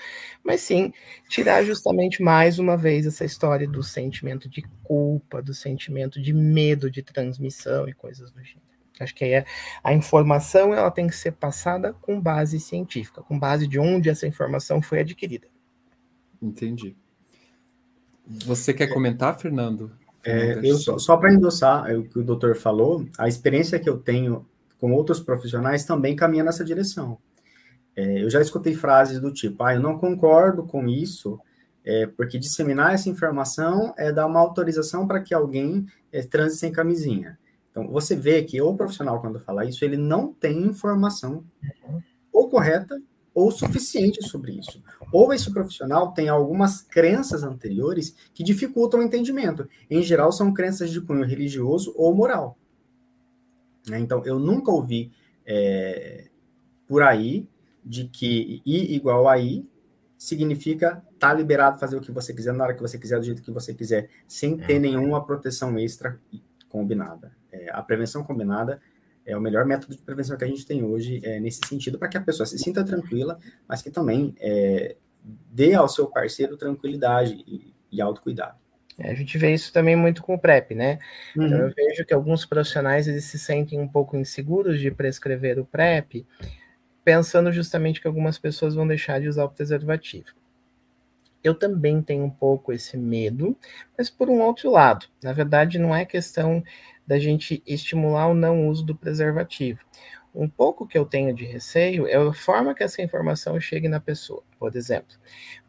Mas sim, tirar justamente mais uma vez essa história do sentimento de culpa, do sentimento de medo de transmissão e coisas do gênero. Acho que é, a informação ela tem que ser passada com base científica, com base de onde essa informação foi adquirida. Entendi. Você quer comentar, Fernando? É, eu só, só para endossar o que o doutor falou, a experiência que eu tenho com outros profissionais também caminha nessa direção. É, eu já escutei frases do tipo, ah, eu não concordo com isso, é, porque disseminar essa informação é dar uma autorização para que alguém é, transe sem camisinha. Então, você vê que o profissional, quando fala isso, ele não tem informação ou correta ou suficiente sobre isso. Ou esse profissional tem algumas crenças anteriores que dificultam o entendimento. Em geral, são crenças de cunho religioso ou moral. Né? Então, eu nunca ouvi é, por aí de que I igual a I significa tá liberado fazer o que você quiser na hora que você quiser, do jeito que você quiser, sem ter uhum. nenhuma proteção extra combinada. É, a prevenção combinada é o melhor método de prevenção que a gente tem hoje é, nesse sentido, para que a pessoa se sinta tranquila, mas que também é, dê ao seu parceiro tranquilidade e, e autocuidado. É, a gente vê isso também muito com o PrEP, né? Uhum. Então, eu vejo que alguns profissionais eles se sentem um pouco inseguros de prescrever o PrEP, pensando justamente que algumas pessoas vão deixar de usar o preservativo. Eu também tenho um pouco esse medo, mas por um outro lado, na verdade, não é questão da gente estimular o não uso do preservativo. Um pouco que eu tenho de receio é a forma que essa informação chegue na pessoa, por exemplo.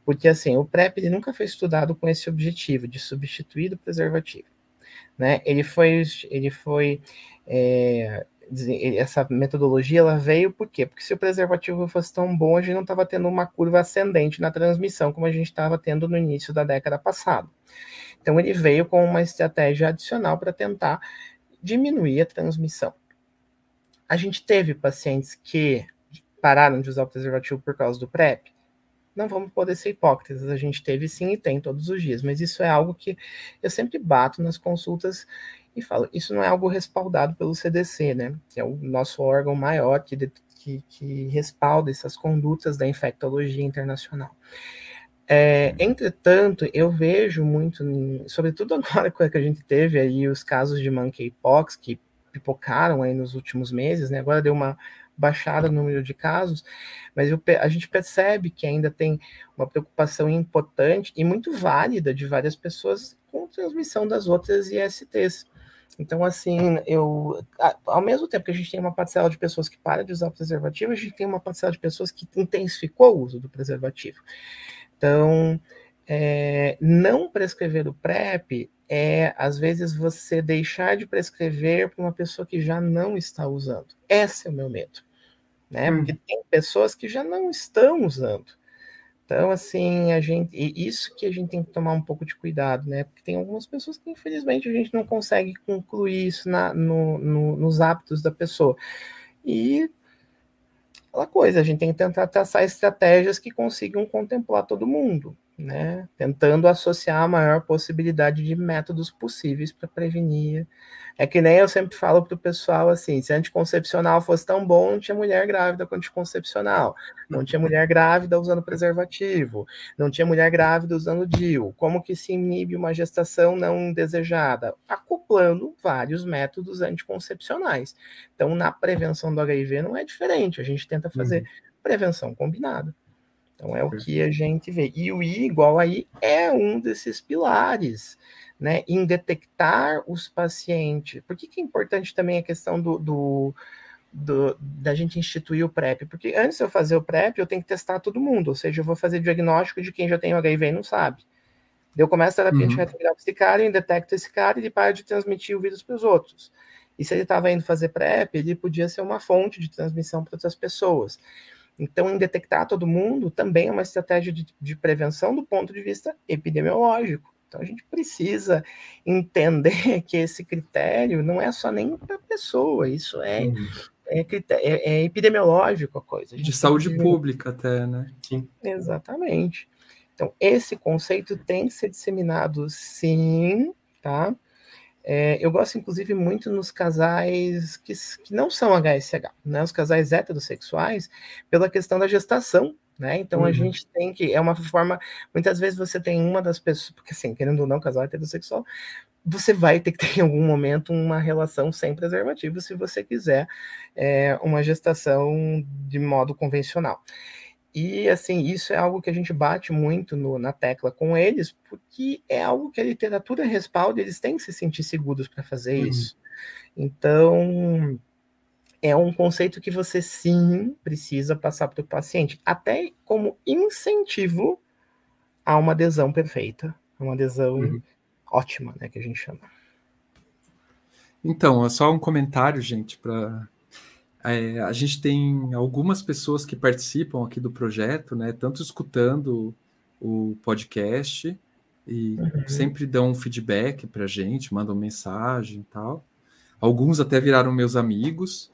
Porque assim, o PrEP ele nunca foi estudado com esse objetivo de substituir o preservativo. Né? Ele foi, ele foi é, essa metodologia ela veio por quê? Porque se o preservativo fosse tão bom, a gente não estava tendo uma curva ascendente na transmissão como a gente estava tendo no início da década passada. Então ele veio com uma estratégia adicional para tentar diminuir a transmissão. A gente teve pacientes que pararam de usar o preservativo por causa do PrEP. Não vamos poder ser hipócritas, a gente teve sim e tem todos os dias, mas isso é algo que eu sempre bato nas consultas e falo, isso não é algo respaldado pelo CDC, né? Que é o nosso órgão maior que, que, que respalda essas condutas da infectologia internacional. É, entretanto, eu vejo muito, sobretudo agora que a gente teve aí os casos de monkeypox que pipocaram aí nos últimos meses, né? Agora deu uma baixada no número de casos, mas eu, a gente percebe que ainda tem uma preocupação importante e muito válida de várias pessoas com transmissão das outras ISTs. Então, assim, eu, ao mesmo tempo que a gente tem uma parcela de pessoas que para de usar o preservativo, a gente tem uma parcela de pessoas que intensificou o uso do preservativo. Então, é, não prescrever o PrEP é, às vezes, você deixar de prescrever para uma pessoa que já não está usando. Esse é o meu medo. Né? Hum. Porque tem pessoas que já não estão usando. Então, assim, a gente. E isso que a gente tem que tomar um pouco de cuidado, né? Porque tem algumas pessoas que, infelizmente, a gente não consegue concluir isso na, no, no, nos hábitos da pessoa. E aquela coisa, a gente tem que tentar traçar estratégias que consigam contemplar todo mundo né, tentando associar a maior possibilidade de métodos possíveis para prevenir. É que nem eu sempre falo para o pessoal assim: se anticoncepcional fosse tão bom, não tinha mulher grávida com anticoncepcional, não tinha mulher grávida usando preservativo, não tinha mulher grávida usando DIU. Como que se inibe uma gestação não desejada? Acoplando vários métodos anticoncepcionais. Então, na prevenção do HIV não é diferente, a gente tenta fazer uhum. prevenção combinada. Então é o que a gente vê. E o I igual a I é um desses pilares, né? Em detectar os pacientes. Por que, que é importante também a questão do, do, do, da gente instituir o PrEP? Porque antes de eu fazer o PrEP, eu tenho que testar todo mundo, ou seja, eu vou fazer diagnóstico de quem já tem HIV e não sabe. Eu começo a terapia uhum. de retroviral esse cara, eu detecto esse cara e ele para de transmitir o vírus para os outros. E se ele estava indo fazer PrEP, ele podia ser uma fonte de transmissão para outras pessoas. Então, em detectar todo mundo também é uma estratégia de, de prevenção do ponto de vista epidemiológico. Então, a gente precisa entender que esse critério não é só nem para a pessoa, isso é, uhum. é, é, é, epidemiológico a coisa. A de saúde pública até, né? Sim. Exatamente. Então, esse conceito tem que ser disseminado, sim, tá? É, eu gosto, inclusive, muito nos casais que, que não são HSH, né? Os casais heterossexuais, pela questão da gestação, né? Então uhum. a gente tem que. É uma forma. Muitas vezes você tem uma das pessoas, porque assim, querendo ou não, casal heterossexual, você vai ter que ter em algum momento uma relação sem preservativo se você quiser é, uma gestação de modo convencional. E assim, isso é algo que a gente bate muito no, na tecla com eles, porque é algo que a literatura respalda, eles têm que se sentir seguros para fazer uhum. isso. Então, é um conceito que você sim precisa passar para o paciente, até como incentivo a uma adesão perfeita, uma adesão uhum. ótima, né, que a gente chama. Então, é só um comentário, gente, para é, a gente tem algumas pessoas que participam aqui do projeto, né? Tanto escutando o podcast e uhum. sempre dão um feedback para a gente, mandam mensagem e tal. Alguns até viraram meus amigos.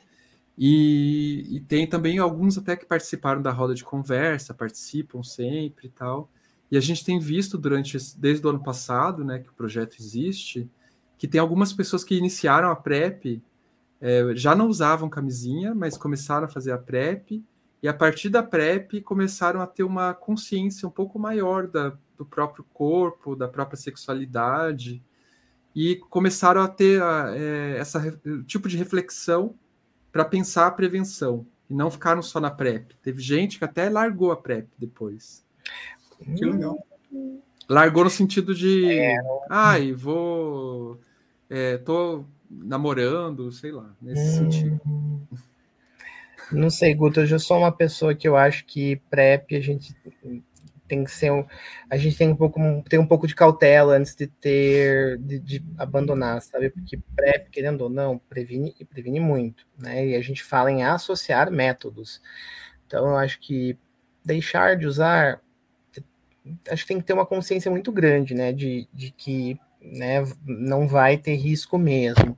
E, e, tem também alguns até que participaram da roda de conversa, participam sempre e tal. E a gente tem visto durante desde o ano passado, né, que o projeto existe, que tem algumas pessoas que iniciaram a PrEP é, já não usavam camisinha, mas começaram a fazer a PrEP, e a partir da PrEP começaram a ter uma consciência um pouco maior da, do próprio corpo, da própria sexualidade, e começaram a ter a, é, essa tipo de reflexão para pensar a prevenção, e não ficaram só na PrEP. Teve gente que até largou a PrEP depois. Que legal. Largou no sentido de, é. ai, vou, é, tô namorando, sei lá, nesse hum. sentido. Não sei, Guto, eu já sou uma pessoa que eu acho que PrEP a gente tem que ser um, a gente tem um pouco tem um pouco de cautela antes de ter de, de, abandonar, sabe? Porque PrEP, querendo ou não, previne e previne muito, né? E a gente fala em associar métodos. Então eu acho que deixar de usar acho que tem que ter uma consciência muito grande, né, de, de que né, não vai ter risco mesmo.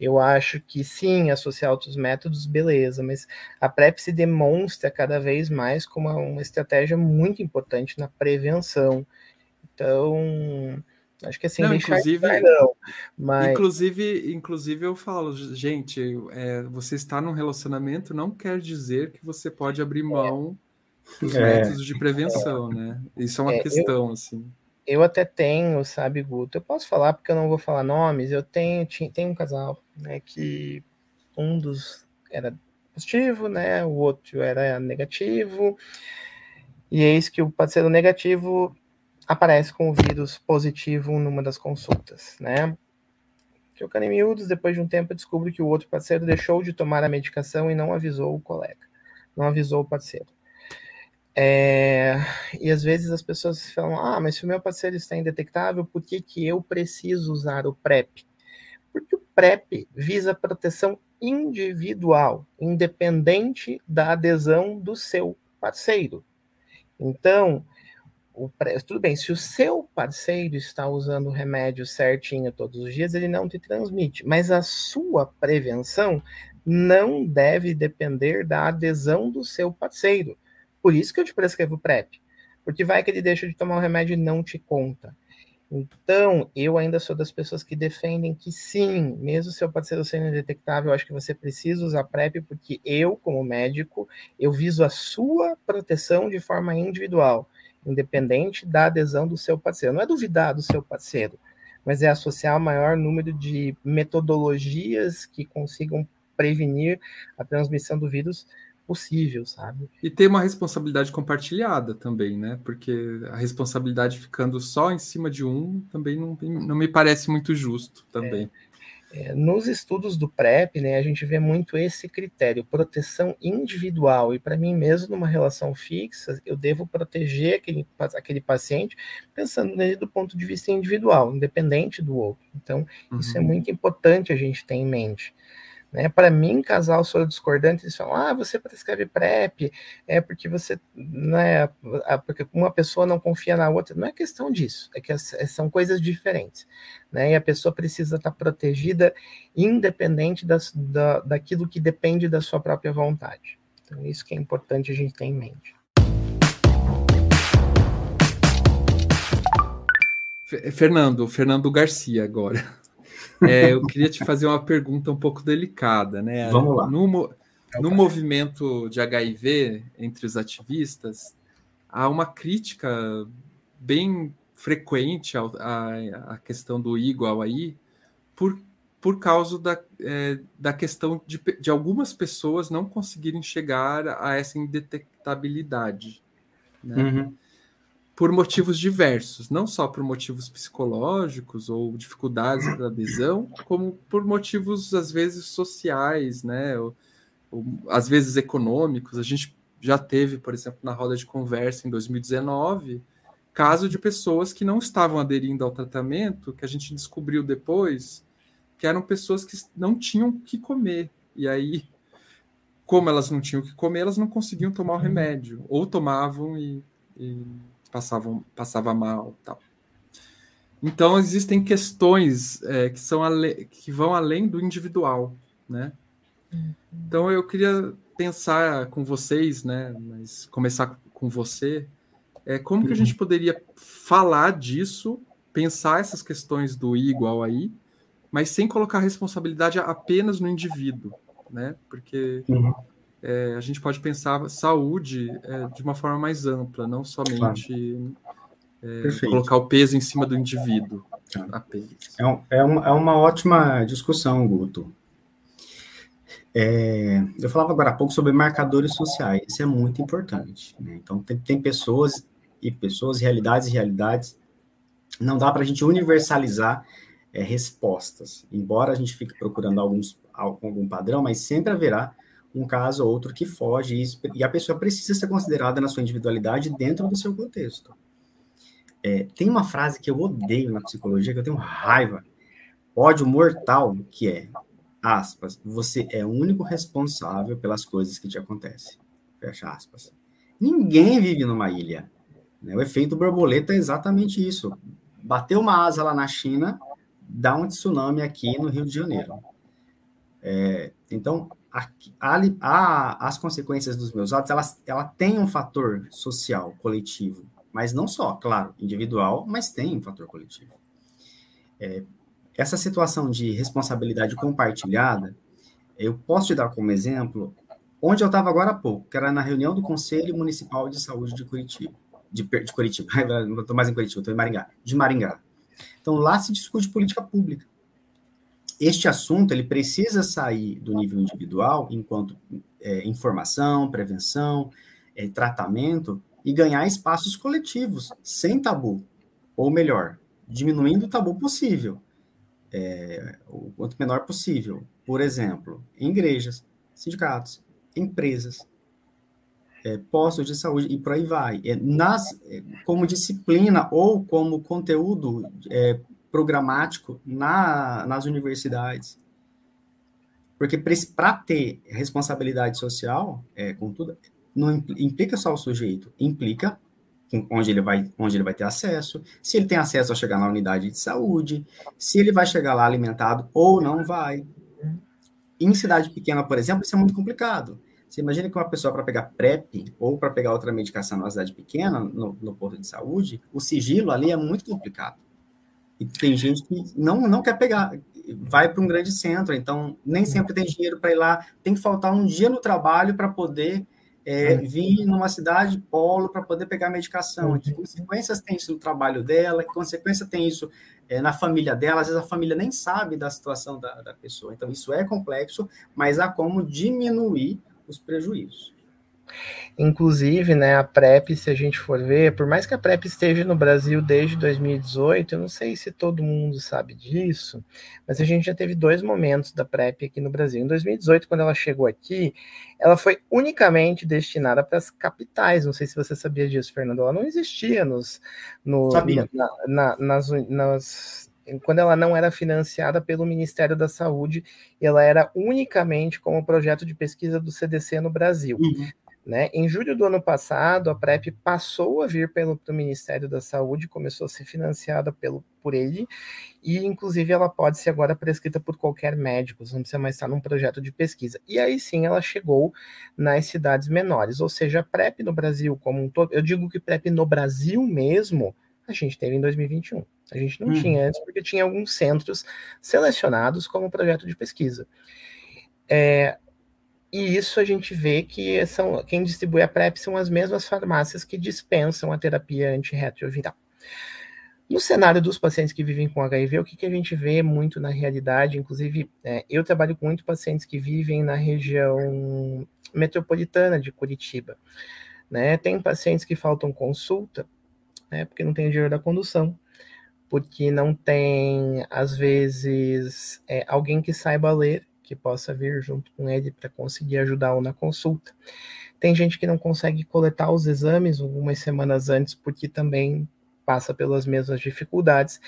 Eu acho que sim, associar outros métodos, beleza, mas a PrEP se demonstra cada vez mais como uma estratégia muito importante na prevenção. Então, acho que assim, não, inclusive, não, mas... inclusive, inclusive eu falo, gente, é, você está num relacionamento não quer dizer que você pode abrir é. mão é. dos métodos de prevenção, é. né? Isso é uma é, questão, eu... assim eu até tenho, sabe, Guto, eu posso falar porque eu não vou falar nomes, eu tenho, tenho um casal, né, que um dos era positivo, né, o outro era negativo, e eis que o parceiro negativo aparece com o vírus positivo numa das consultas, né. Trocando em miúdos, depois de um tempo descubro que o outro parceiro deixou de tomar a medicação e não avisou o colega, não avisou o parceiro. É, e às vezes as pessoas falam: ah, mas se o meu parceiro está indetectável, por que, que eu preciso usar o PrEP? Porque o PrEP visa proteção individual, independente da adesão do seu parceiro. Então, tudo bem, se o seu parceiro está usando o remédio certinho todos os dias, ele não te transmite, mas a sua prevenção não deve depender da adesão do seu parceiro. Por isso que eu te prescrevo PrEP. Porque vai que ele deixa de tomar o remédio e não te conta. Então, eu ainda sou das pessoas que defendem que sim, mesmo seu parceiro sendo indetectável, acho que você precisa usar PrEP, porque eu, como médico, eu viso a sua proteção de forma individual, independente da adesão do seu parceiro. Não é duvidar do seu parceiro, mas é associar o maior número de metodologias que consigam prevenir a transmissão do vírus possível, sabe? E ter uma responsabilidade compartilhada também, né? Porque a responsabilidade ficando só em cima de um também não, não me parece muito justo também. É, nos estudos do PrEP, né, a gente vê muito esse critério, proteção individual. E para mim mesmo, numa relação fixa, eu devo proteger aquele, aquele paciente pensando nele do ponto de vista individual, independente do outro. Então, uhum. isso é uhum. muito importante a gente ter em mente. Né? Para mim, casal soro discordante, eles falam: ah, você prescreve PrEP, é porque você. Né, porque uma pessoa não confia na outra. Não é questão disso, é que são coisas diferentes. Né? E a pessoa precisa estar protegida, independente das, da, daquilo que depende da sua própria vontade. Então, isso que é importante a gente ter em mente. Fernando, Fernando Garcia agora. É, eu queria te fazer uma pergunta um pouco delicada, né? Vamos lá. No, no movimento de HIV entre os ativistas, há uma crítica bem frequente à, à questão do igual aí, por, por causa da, é, da questão de, de algumas pessoas não conseguirem chegar a essa indetectabilidade. Né? Uhum por motivos diversos, não só por motivos psicológicos ou dificuldades da adesão, como por motivos às vezes sociais, né? Ou, ou, às vezes econômicos. A gente já teve, por exemplo, na roda de conversa em 2019, caso de pessoas que não estavam aderindo ao tratamento, que a gente descobriu depois que eram pessoas que não tinham o que comer. E aí, como elas não tinham o que comer, elas não conseguiam tomar o remédio, ou tomavam e, e passavam, passava mal tal. Então existem questões é, que são que vão além do individual, né? Uhum. Então eu queria pensar com vocês, né? Mas começar com você, é como que a gente uhum. poderia falar disso, pensar essas questões do I igual aí, mas sem colocar a responsabilidade apenas no indivíduo, né? Porque uhum é, a gente pode pensar saúde é, de uma forma mais ampla, não somente é, colocar o peso em cima do indivíduo apenas. É, um, é, uma, é uma ótima discussão, Guto. Eu falava agora há pouco sobre marcadores sociais, isso é muito importante. Né? Então, tem, tem pessoas e pessoas, realidades e realidades. Não dá para a gente universalizar é, respostas, embora a gente fique procurando alguns, algum padrão, mas sempre haverá um caso ou outro que foge, e, a pessoa precisa ser considerada na sua individualidade dentro do seu contexto. É, tem uma frase que eu odeio na psicologia, que eu tenho raiva, ódio mortal, que é, aspas, você é o único responsável pelas coisas que te acontecem. Fecha aspas. Ninguém vive numa ilha. Né? O efeito borboleta é exatamente isso. Bateu uma asa lá na China, dá um tsunami aqui no Rio de Janeiro. É, então, a, a, as consequências dos meus atos, elas, ela tem um fator social, coletivo, mas não só, claro, individual, mas tem um fator coletivo. É, essa situação de responsabilidade compartilhada, eu posso te dar como exemplo onde eu estava agora há pouco, que era na reunião do Conselho Municipal de Saúde de Curitiba, de, de Curitiba, não estou mais em Curitiba, estou em Maringá, de Maringá. Então, lá se discute política pública este assunto ele precisa sair do nível individual, enquanto é, informação, prevenção, é, tratamento, e ganhar espaços coletivos, sem tabu. Ou melhor, diminuindo o tabu possível, é, o quanto menor possível. Por exemplo, em igrejas, sindicatos, empresas, é, postos de saúde e por aí vai. É, nas, é, como disciplina ou como conteúdo programático na, nas universidades. Porque para ter responsabilidade social, é, com tudo, não implica só o sujeito, implica onde ele vai onde ele vai ter acesso, se ele tem acesso a chegar na unidade de saúde, se ele vai chegar lá alimentado ou não vai. Em cidade pequena, por exemplo, isso é muito complicado. Você imagina que uma pessoa para pegar PrEP ou para pegar outra medicação numa cidade pequena, no, no posto de saúde, o sigilo ali é muito complicado. E tem gente que não, não quer pegar, vai para um grande centro, então nem sempre tem dinheiro para ir lá, tem que faltar um dia no trabalho para poder é, vir numa cidade polo para poder pegar medicação. Que consequências tem isso no trabalho dela? Que consequência tem isso é, na família dela? Às vezes a família nem sabe da situação da, da pessoa. Então, isso é complexo, mas há como diminuir os prejuízos. Inclusive, né, a PrEP, se a gente for ver, por mais que a PrEP esteja no Brasil desde 2018, eu não sei se todo mundo sabe disso, mas a gente já teve dois momentos da PrEP aqui no Brasil. Em 2018, quando ela chegou aqui, ela foi unicamente destinada para as capitais. Não sei se você sabia disso, Fernando. Ela não existia nos, no, na, na, nas, nas quando ela não era financiada pelo Ministério da Saúde, ela era unicamente como projeto de pesquisa do CDC no Brasil. Uhum. Né? Em julho do ano passado, a PrEP passou a vir pelo Ministério da Saúde, começou a ser financiada pelo, por ele, e inclusive ela pode ser agora prescrita por qualquer médico, não precisa mais estar num projeto de pesquisa. E aí sim ela chegou nas cidades menores, ou seja, a PrEP no Brasil como um todo, eu digo que PrEP no Brasil mesmo, a gente teve em 2021. A gente não hum. tinha antes, porque tinha alguns centros selecionados como projeto de pesquisa. É, e isso a gente vê que são, quem distribui a PrEP são as mesmas farmácias que dispensam a terapia antirretroviral. No cenário dos pacientes que vivem com HIV, o que, que a gente vê muito na realidade, inclusive é, eu trabalho com muitos pacientes que vivem na região metropolitana de Curitiba. Né? Tem pacientes que faltam consulta, né, porque não tem dinheiro da condução, porque não tem, às vezes, é, alguém que saiba ler que possa vir junto com ele para conseguir ajudá-lo na consulta. Tem gente que não consegue coletar os exames algumas semanas antes, porque também passa pelas mesmas dificuldades.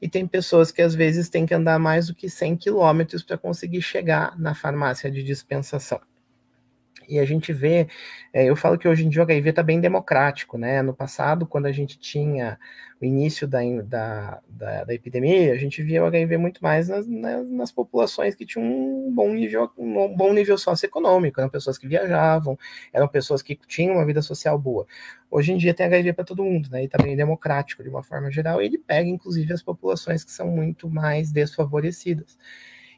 E tem pessoas que às vezes têm que andar mais do que 100 quilômetros para conseguir chegar na farmácia de dispensação. E a gente vê, é, eu falo que hoje em dia o HIV está bem democrático, né? No passado, quando a gente tinha o início da, da, da, da epidemia, a gente via o HIV muito mais nas, nas, nas, populações que tinham um bom nível, um bom nível socioeconômico, eram pessoas que viajavam, eram pessoas que tinham uma vida social boa. Hoje em dia tem HIV para todo mundo, né? E está bem democrático de uma forma geral, e ele pega, inclusive, as populações que são muito mais desfavorecidas.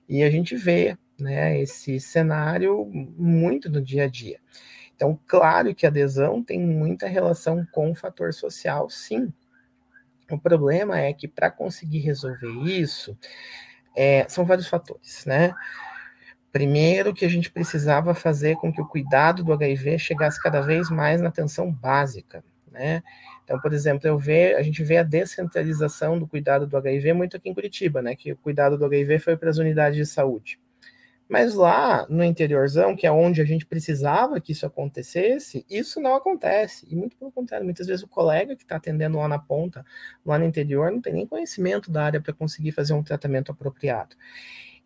E a gente vê né, esse cenário muito no dia a dia. Então, claro que a adesão tem muita relação com o fator social, sim. O problema é que para conseguir resolver isso, é, são vários fatores, né? Primeiro, que a gente precisava fazer com que o cuidado do HIV chegasse cada vez mais na atenção básica, né? Então, por exemplo, eu ve, a gente vê a descentralização do cuidado do HIV muito aqui em Curitiba, né? Que o cuidado do HIV foi para as unidades de saúde. Mas lá no interiorzão, que é onde a gente precisava que isso acontecesse, isso não acontece. E muito pelo contrário, muitas vezes o colega que está atendendo lá na ponta, lá no interior, não tem nem conhecimento da área para conseguir fazer um tratamento apropriado.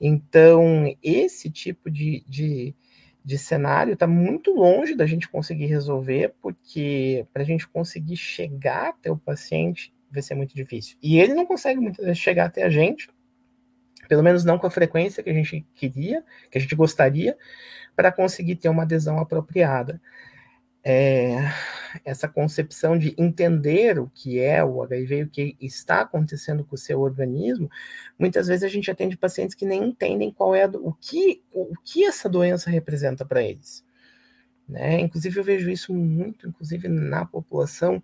Então, esse tipo de, de, de cenário está muito longe da gente conseguir resolver, porque para a gente conseguir chegar até o paciente vai ser muito difícil. E ele não consegue muitas vezes chegar até a gente pelo menos não com a frequência que a gente queria, que a gente gostaria, para conseguir ter uma adesão apropriada. É, essa concepção de entender o que é o HIV, o que está acontecendo com o seu organismo, muitas vezes a gente atende pacientes que nem entendem qual é o que, o que essa doença representa para eles. Né? Inclusive, eu vejo isso muito, inclusive na população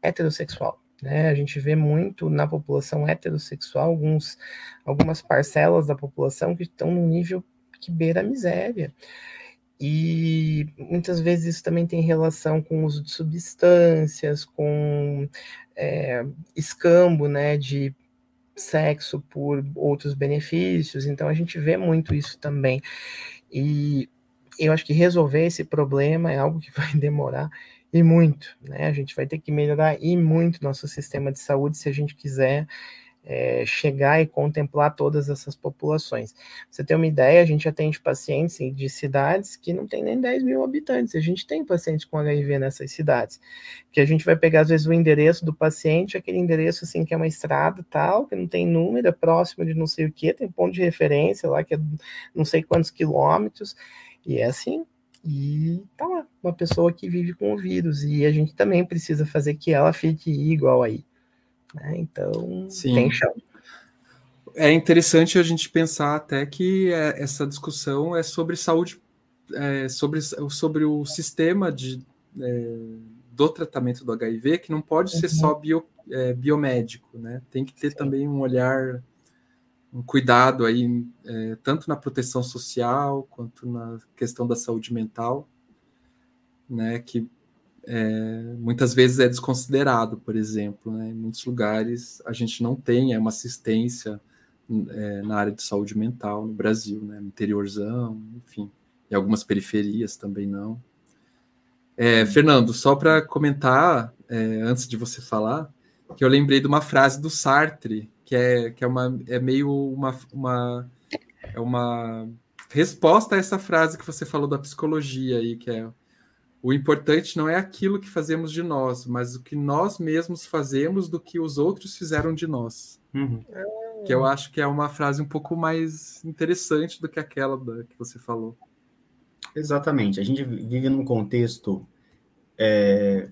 heterossexual. Né? A gente vê muito na população heterossexual alguns, algumas parcelas da população que estão num nível que beira a miséria. E muitas vezes isso também tem relação com o uso de substâncias, com é, escambo né, de sexo por outros benefícios. Então a gente vê muito isso também. E eu acho que resolver esse problema é algo que vai demorar e muito, né? A gente vai ter que melhorar e muito nosso sistema de saúde se a gente quiser é, chegar e contemplar todas essas populações. Você ter uma ideia, a gente atende pacientes de cidades que não tem nem 10 mil habitantes. A gente tem pacientes com HIV nessas cidades, que a gente vai pegar às vezes o endereço do paciente, aquele endereço assim que é uma estrada tal, que não tem número, é próximo de não sei o que, tem ponto de referência lá que é não sei quantos quilômetros, e é assim, e tá lá, uma pessoa que vive com o vírus, e a gente também precisa fazer que ela fique igual aí. Né? Então, Sim. tem chão. É interessante a gente pensar até que é, essa discussão é sobre saúde, é, sobre, sobre o sistema de, é, do tratamento do HIV, que não pode uhum. ser só bio, é, biomédico, né? Tem que ter Sim. também um olhar um cuidado aí, é, tanto na proteção social quanto na questão da saúde mental. né, que é, muitas vezes é desconsiderado, por exemplo. Né? Em muitos lugares a gente não tem é uma assistência é, na área de saúde mental no Brasil, né? no interiorzão, enfim, e algumas periferias também não. É, Fernando, só para comentar, é, antes de você falar, que eu lembrei de uma frase do Sartre, que é, que é, uma, é meio uma, uma, é uma resposta a essa frase que você falou da psicologia aí, que é o importante não é aquilo que fazemos de nós, mas o que nós mesmos fazemos do que os outros fizeram de nós. Uhum. Que eu acho que é uma frase um pouco mais interessante do que aquela da, que você falou. Exatamente. A gente vive num contexto é,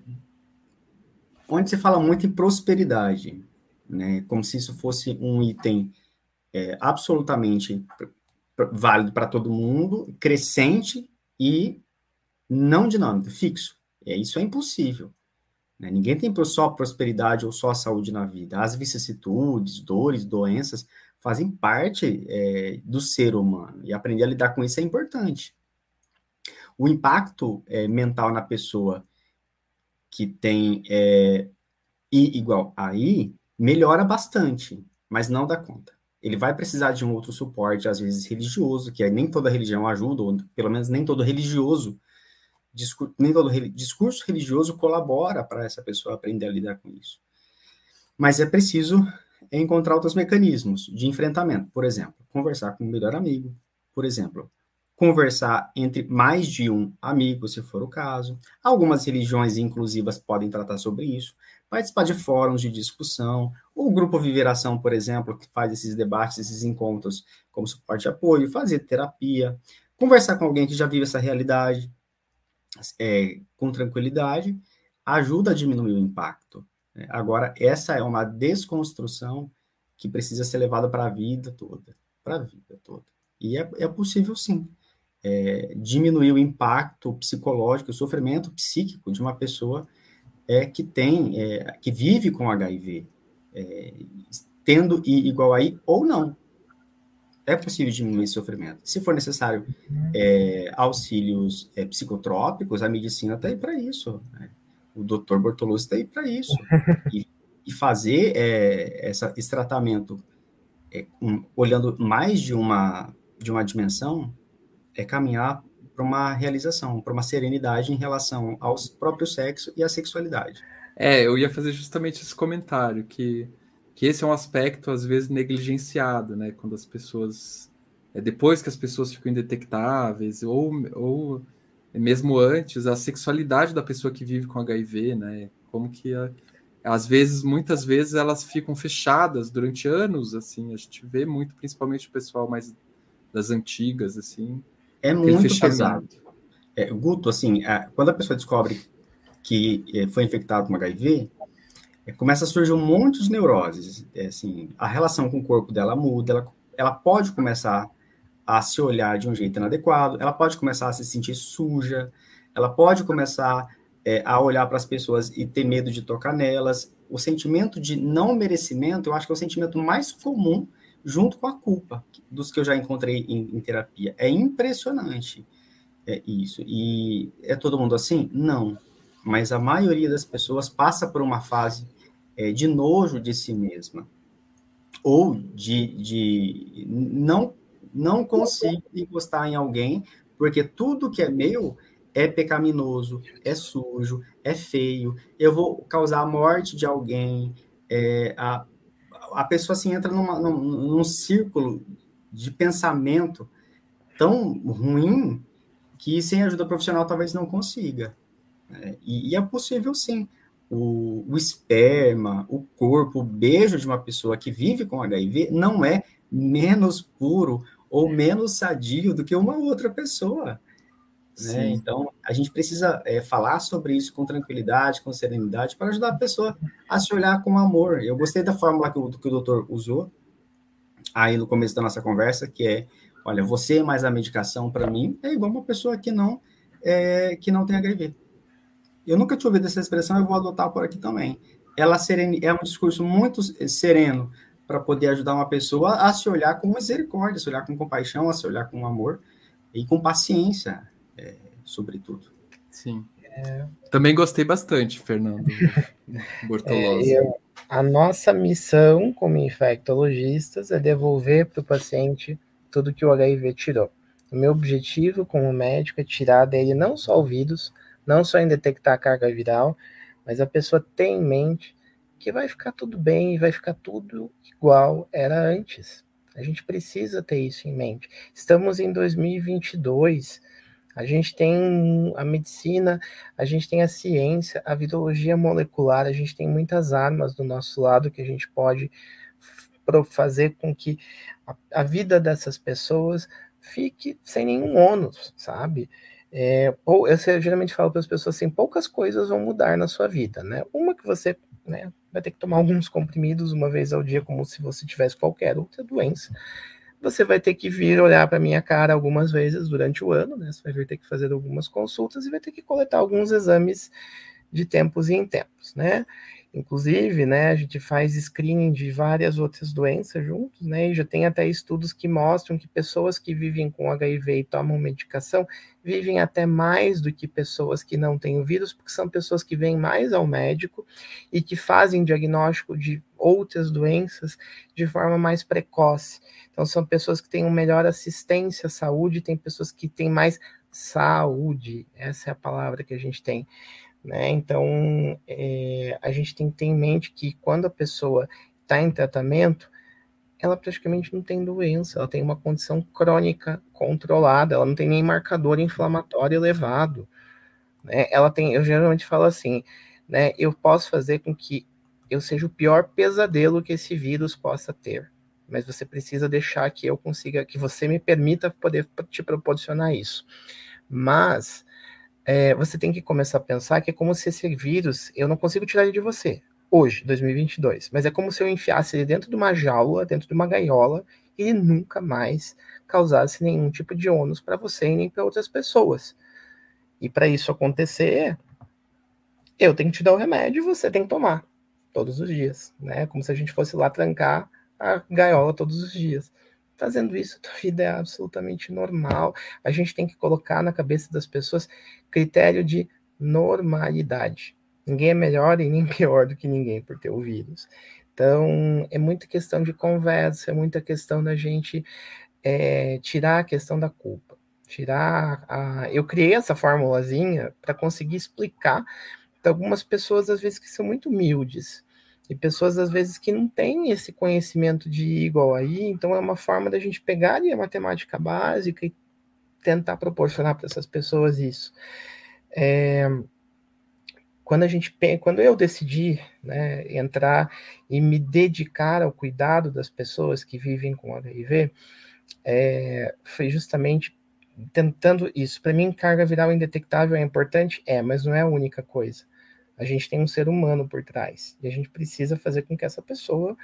onde se fala muito em prosperidade, né? Como se isso fosse um item é, absolutamente válido para todo mundo, crescente e não dinâmico, fixo. É, isso é impossível. Né? Ninguém tem só prosperidade ou só saúde na vida. As vicissitudes, dores, doenças fazem parte é, do ser humano e aprender a lidar com isso é importante. O impacto é, mental na pessoa que tem é, I igual a I melhora bastante, mas não dá conta. Ele vai precisar de um outro suporte, às vezes religioso, que é, nem toda religião ajuda, ou pelo menos nem todo religioso discurso, nem todo discurso religioso colabora para essa pessoa aprender a lidar com isso. Mas é preciso encontrar outros mecanismos de enfrentamento. Por exemplo, conversar com o melhor amigo. Por exemplo, conversar entre mais de um amigo, se for o caso. Algumas religiões inclusivas podem tratar sobre isso. Participar de fóruns de discussão. O Grupo Viveração, por exemplo, que faz esses debates, esses encontros como suporte e apoio. Fazer terapia. Conversar com alguém que já vive essa realidade é, com tranquilidade, ajuda a diminuir o impacto. Né? Agora, essa é uma desconstrução que precisa ser levada para a vida toda, para a vida toda. E é, é possível, sim, é, diminuir o impacto psicológico, o sofrimento psíquico de uma pessoa é, que tem, é, que vive com HIV, é, tendo I igual a I ou não é possível diminuir esse sofrimento. Se for necessário é, auxílios é, psicotrópicos, a medicina está aí para isso. Né? O doutor Bortoluzzi está aí para isso. E, e fazer é, essa, esse tratamento é, um, olhando mais de uma, de uma dimensão é caminhar para uma realização, para uma serenidade em relação ao próprio sexo e à sexualidade. É, eu ia fazer justamente esse comentário, que que esse é um aspecto às vezes negligenciado, né? Quando as pessoas é depois que as pessoas ficam indetectáveis ou, ou mesmo antes a sexualidade da pessoa que vive com HIV, né? Como que a, às vezes, muitas vezes elas ficam fechadas durante anos, assim. A gente vê muito, principalmente o pessoal mais das antigas, assim. É muito pesado. É, Guto, assim, a, quando a pessoa descobre que é, foi infectado com HIV, começa a surgir um monte de neuroses. É, assim, a relação com o corpo dela muda, ela, ela pode começar a se olhar de um jeito inadequado, ela pode começar a se sentir suja, ela pode começar é, a olhar para as pessoas e ter medo de tocar nelas. O sentimento de não merecimento, eu acho que é o sentimento mais comum, junto com a culpa, dos que eu já encontrei em, em terapia. É impressionante é isso. E é todo mundo assim? Não. Mas a maioria das pessoas passa por uma fase é, de nojo de si mesma, ou de, de não, não consigo encostar em alguém, porque tudo que é meu é pecaminoso, é sujo, é feio, eu vou causar a morte de alguém, é, a, a pessoa assim entra numa, num, num círculo de pensamento tão ruim que sem ajuda profissional talvez não consiga. É, e, e, é possível sim o, o esperma, o corpo, o beijo de uma pessoa que vive com HIV não é menos puro ou menos sadio do que uma outra pessoa. Né? Então, a gente precisa é, falar sobre isso com tranquilidade, com serenidade, para ajudar a pessoa a se olhar com amor. Eu gostei da fórmula que o, que o doutor usou aí no começo da nossa conversa, que é, olha, você mais a medicação, para mim, é igual uma pessoa que não, é, que não tem HIV. Eu nunca tinha ouvido essa expressão, eu vou adotar por aqui também. Ela serene, é um discurso muito sereno para poder ajudar uma pessoa a se olhar com misericórdia, a se olhar com compaixão, a se olhar com amor e com paciência, é, sobretudo. Sim. É... Também gostei bastante, Fernando Bortolozzi. É, a nossa missão como infectologistas é devolver para o paciente tudo que o HIV tirou. O meu objetivo como médico é tirar dele não só o vírus, não só em detectar a carga viral, mas a pessoa tem em mente que vai ficar tudo bem vai ficar tudo igual era antes. A gente precisa ter isso em mente. Estamos em 2022. A gente tem a medicina, a gente tem a ciência, a virologia molecular, a gente tem muitas armas do nosso lado que a gente pode fazer com que a, a vida dessas pessoas fique sem nenhum ônus, sabe? É, ou eu geralmente falo para as pessoas assim, poucas coisas vão mudar na sua vida, né? Uma que você né, vai ter que tomar alguns comprimidos uma vez ao dia, como se você tivesse qualquer outra doença. Você vai ter que vir olhar para minha cara algumas vezes durante o ano, né? Você vai ter que fazer algumas consultas e vai ter que coletar alguns exames de tempos em tempos, né? Inclusive, né, a gente faz screening de várias outras doenças juntos, né, e já tem até estudos que mostram que pessoas que vivem com HIV e tomam medicação vivem até mais do que pessoas que não têm o vírus, porque são pessoas que vêm mais ao médico e que fazem diagnóstico de outras doenças de forma mais precoce. Então, são pessoas que têm uma melhor assistência à saúde, tem pessoas que têm mais saúde, essa é a palavra que a gente tem. Né? Então, é, a gente tem que ter em mente que quando a pessoa está em tratamento, ela praticamente não tem doença, ela tem uma condição crônica controlada, ela não tem nem marcador inflamatório elevado. Né? Ela tem, eu geralmente falo assim, né? Eu posso fazer com que eu seja o pior pesadelo que esse vírus possa ter, mas você precisa deixar que eu consiga, que você me permita poder te proporcionar isso. Mas é, você tem que começar a pensar que é como se esse vírus, eu não consigo tirar ele de você, hoje, 2022, mas é como se eu enfiasse ele dentro de uma jaula, dentro de uma gaiola, e ele nunca mais causasse nenhum tipo de ônus para você e nem para outras pessoas. E para isso acontecer, eu tenho que te dar o remédio e você tem que tomar todos os dias, né? Como se a gente fosse lá trancar a gaiola todos os dias fazendo isso, tua vida é absolutamente normal. A gente tem que colocar na cabeça das pessoas critério de normalidade. Ninguém é melhor e nem pior do que ninguém por ter o vírus. Então, é muita questão de conversa, é muita questão da gente é, tirar a questão da culpa. Tirar a. Eu criei essa formulazinha para conseguir explicar para algumas pessoas, às vezes, que são muito humildes e pessoas às vezes que não têm esse conhecimento de igual aí, então é uma forma da gente pegar a matemática básica e tentar proporcionar para essas pessoas isso. É, quando a gente quando eu decidi né, entrar e me dedicar ao cuidado das pessoas que vivem com HIV, é, foi justamente tentando isso. Para mim, carga viral indetectável é importante, é, mas não é a única coisa. A gente tem um ser humano por trás e a gente precisa fazer com que essa pessoa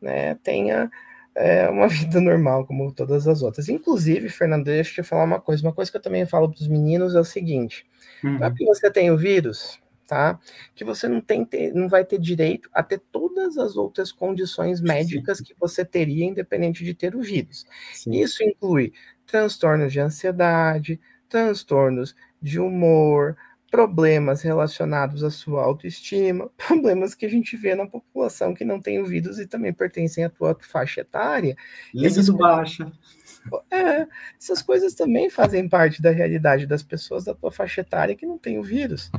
né, tenha é, uma vida normal como todas as outras. Inclusive, Fernando, deixa eu te falar uma coisa. Uma coisa que eu também falo para os meninos é o seguinte: uhum. para que você tenha o vírus, tá? Que você não tem não vai ter direito a ter todas as outras condições médicas Sim. que você teria independente de ter o vírus. Sim. Isso inclui transtornos de ansiedade, transtornos de humor, problemas relacionados à sua autoestima, problemas que a gente vê na população que não tem ouvidos e também pertencem à tua faixa etária. Libido baixa. É, essas coisas também fazem parte da realidade das pessoas da tua faixa etária que não tem o vírus.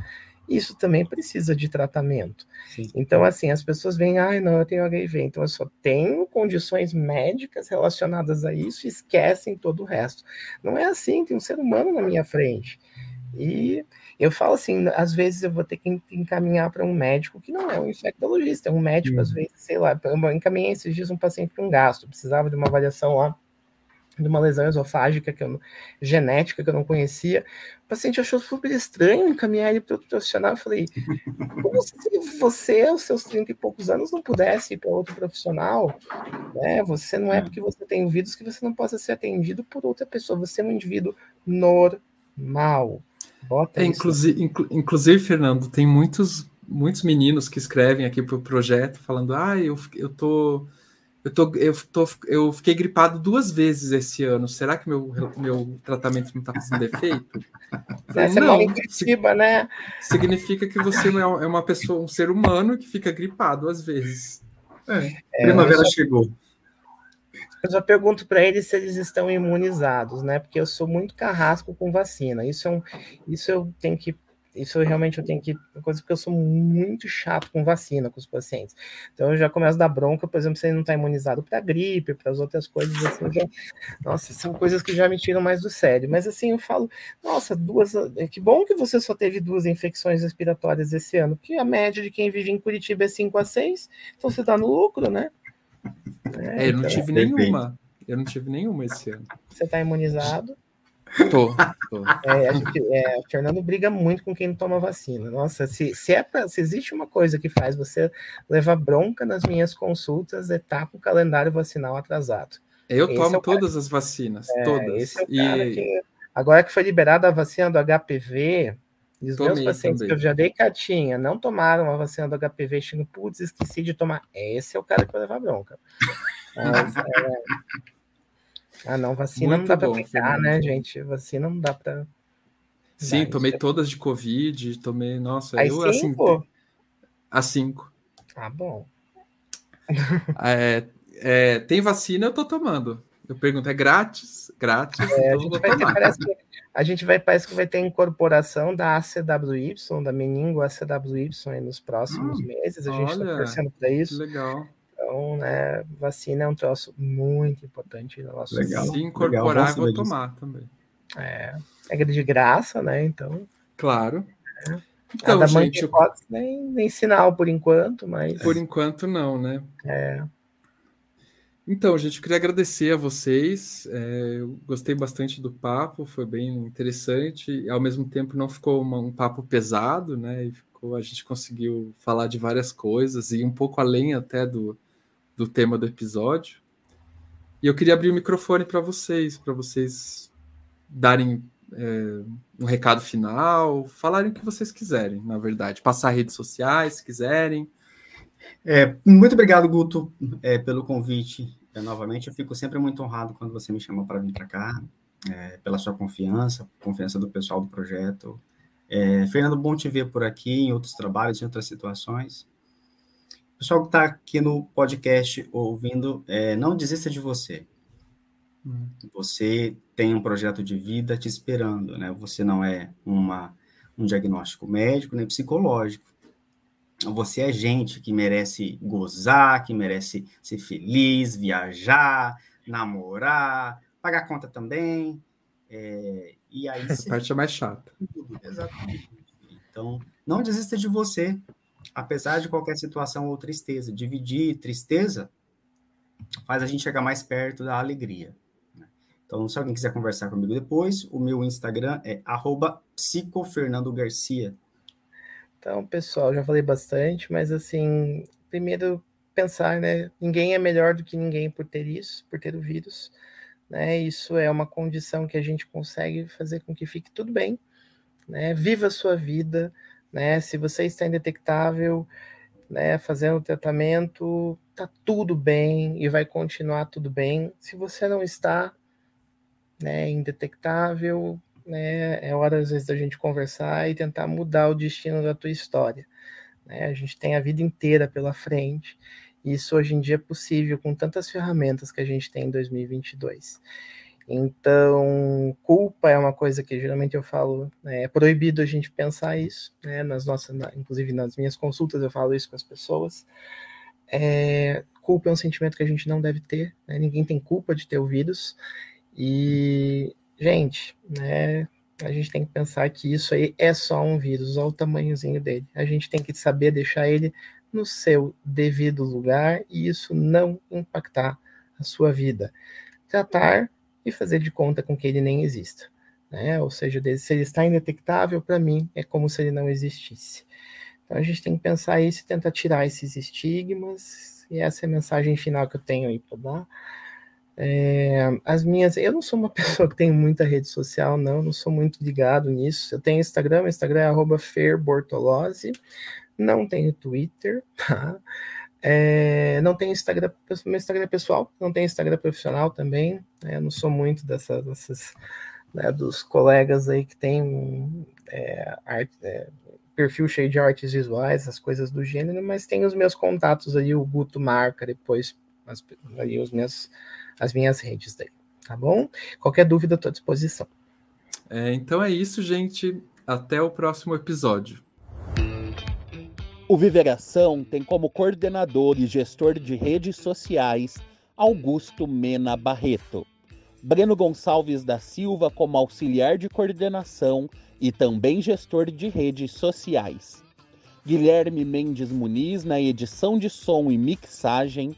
Isso também precisa de tratamento. Sim. Então, assim, as pessoas veem, ai, ah, não, eu tenho HIV, então eu só tenho condições médicas relacionadas a isso e esquecem todo o resto. Não é assim, tem um ser humano na minha frente. E eu falo assim, às vezes eu vou ter que encaminhar para um médico que não é um infectologista, é um médico, uhum. às vezes, sei lá, eu encaminhei esses dias um paciente para um gasto, precisava de uma avaliação lá de uma lesão esofágica que eu, genética que eu não conhecia. O paciente achou super estranho encaminhar ele para outro profissional. Eu falei, como se você, aos seus 30 e poucos anos, não pudesse ir para outro profissional? Né? Você não é porque você tem ouvidos que você não possa ser atendido por outra pessoa. Você é um indivíduo normal. Bota é, inclusive, inclu, inclusive, Fernando, tem muitos, muitos meninos que escrevem aqui para o projeto falando: ah, eu, eu tô. Eu, tô, eu, tô, eu fiquei gripado duas vezes esse ano. Será que meu, meu tratamento não está fazendo efeito? É, você não, Curitiba, né? Significa que você não é, é uma pessoa, um ser humano que fica gripado às vezes. É, é primavera só, chegou. Eu já pergunto para eles se eles estão imunizados, né? Porque eu sou muito carrasco com vacina. Isso é um, isso eu tenho que isso eu realmente eu tenho que. Coisa porque eu sou muito chato com vacina com os pacientes. Então eu já começo a dar bronca, por exemplo, se ele não está imunizado para gripe, para as outras coisas assim. Já, nossa, são coisas que já me tiram mais do sério. Mas assim, eu falo, nossa, duas. Que bom que você só teve duas infecções respiratórias esse ano, porque a média de quem vive em Curitiba é 5 a 6, então você está no lucro, né? É, eu não tive nenhuma. Eu não tive nenhuma esse ano. Você está imunizado? Tô, tô. É, gente, é, o Fernando briga muito com quem não toma vacina. Nossa, se, se, é pra, se existe uma coisa que faz você levar bronca nas minhas consultas, é estar tá com o calendário vacinal atrasado. Eu esse tomo é todas as vacinas, é, todas. É e... que, agora que foi liberada a vacina do HPV, e os Tomei meus pacientes que eu já dei cartinha não tomaram a vacina do HPV, chegando, putz, esqueci de tomar. Esse é o cara que vai levar bronca. Mas, é, ah, não, vacina Muito não dá para aplicar, né, gente? Vacina não dá para. Sim, dar, tomei todas de Covid, tomei, nossa, Aí eu assim. A cinco. Ah, bom. É, é, tem vacina, eu tô tomando. Eu pergunto, é grátis? Grátis? É, a, gente vai ter, parece que, a gente vai, parece que vai ter incorporação da ACWY, da meningo ACWY nos próximos hum, meses. A gente está torcendo para isso. Legal. Então, né, vacina é um troço muito importante no nosso Legal. Se incorporar, Legal, vou tomar também. É, é de graça, né? Então. Claro. É. Então, gente, eu... nem, nem sinal por enquanto, mas. Por enquanto, não, né? É. Então, gente, eu queria agradecer a vocês. É, eu gostei bastante do papo, foi bem interessante. Ao mesmo tempo, não ficou uma, um papo pesado, né? E ficou, a gente conseguiu falar de várias coisas e um pouco além até do, do tema do episódio. E eu queria abrir o microfone para vocês, para vocês darem é, um recado final, falarem o que vocês quiserem, na verdade. Passar redes sociais, se quiserem. É, muito obrigado, Guto, é, pelo convite. É, novamente, eu fico sempre muito honrado quando você me chama para vir para cá, é, pela sua confiança, confiança do pessoal do projeto. É, Fernando, bom te ver por aqui, em outros trabalhos, em outras situações. Pessoal que está aqui no podcast ouvindo, é, não desista de você. Hum. Você tem um projeto de vida te esperando, né? Você não é uma, um diagnóstico médico nem psicológico. Você é gente que merece gozar, que merece ser feliz, viajar, namorar, pagar conta também. É, e aí. Essa parte é mais chata. Exatamente. Então, não desista de você apesar de qualquer situação ou tristeza. Dividir tristeza faz a gente chegar mais perto da alegria. Né? Então, se alguém quiser conversar comigo depois, o meu Instagram é psicofernandogarcia. Então, pessoal, já falei bastante, mas assim, primeiro pensar, né? Ninguém é melhor do que ninguém por ter isso, por ter o vírus. Né? Isso é uma condição que a gente consegue fazer com que fique tudo bem. Né? Viva a sua vida, né? Se você está indetectável, né, fazendo tratamento, tá tudo bem e vai continuar tudo bem. Se você não está, né, indetectável, né, é hora às vezes da gente conversar e tentar mudar o destino da tua história. Né? A gente tem a vida inteira pela frente. Isso hoje em dia é possível com tantas ferramentas que a gente tem em 2022. Então, culpa é uma coisa que geralmente eu falo, né, é proibido a gente pensar isso, né, nas nossas, na, inclusive nas minhas consultas eu falo isso com as pessoas. É, culpa é um sentimento que a gente não deve ter, né, ninguém tem culpa de ter o vírus. E, gente, né, a gente tem que pensar que isso aí é só um vírus, olha o tamanhozinho dele. A gente tem que saber deixar ele no seu devido lugar e isso não impactar a sua vida. Tratar e fazer de conta com que ele nem exista. Né? Ou seja, se ele está indetectável, para mim, é como se ele não existisse. Então a gente tem que pensar isso e tentar tirar esses estigmas, e essa é a mensagem final que eu tenho aí para dar. É, as minhas, eu não sou uma pessoa que tem muita rede social, não, não sou muito ligado nisso. Eu tenho Instagram, Instagram é @ferbortolozzi. Não tenho Twitter, tá? É, não tenho Instagram, meu Instagram é pessoal, não tenho Instagram profissional também. Né? Não sou muito dessa, dessas, né, dos colegas aí que tem é, é, perfil cheio de artes visuais, as coisas do gênero, mas tem os meus contatos aí, o Guto marca depois as, aí os meus, as minhas redes daí, tá bom? Qualquer dúvida, estou à disposição. É, então é isso, gente. Até o próximo episódio. O Viveração tem como coordenador e gestor de redes sociais Augusto Mena Barreto. Breno Gonçalves da Silva como auxiliar de coordenação e também gestor de redes sociais. Guilherme Mendes Muniz na edição de som e mixagem,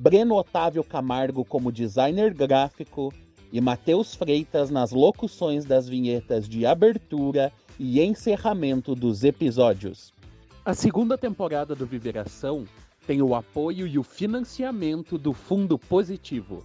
Breno Otávio Camargo como designer gráfico e Matheus Freitas nas locuções das vinhetas de abertura e encerramento dos episódios. A segunda temporada do Viveração tem o apoio e o financiamento do Fundo Positivo,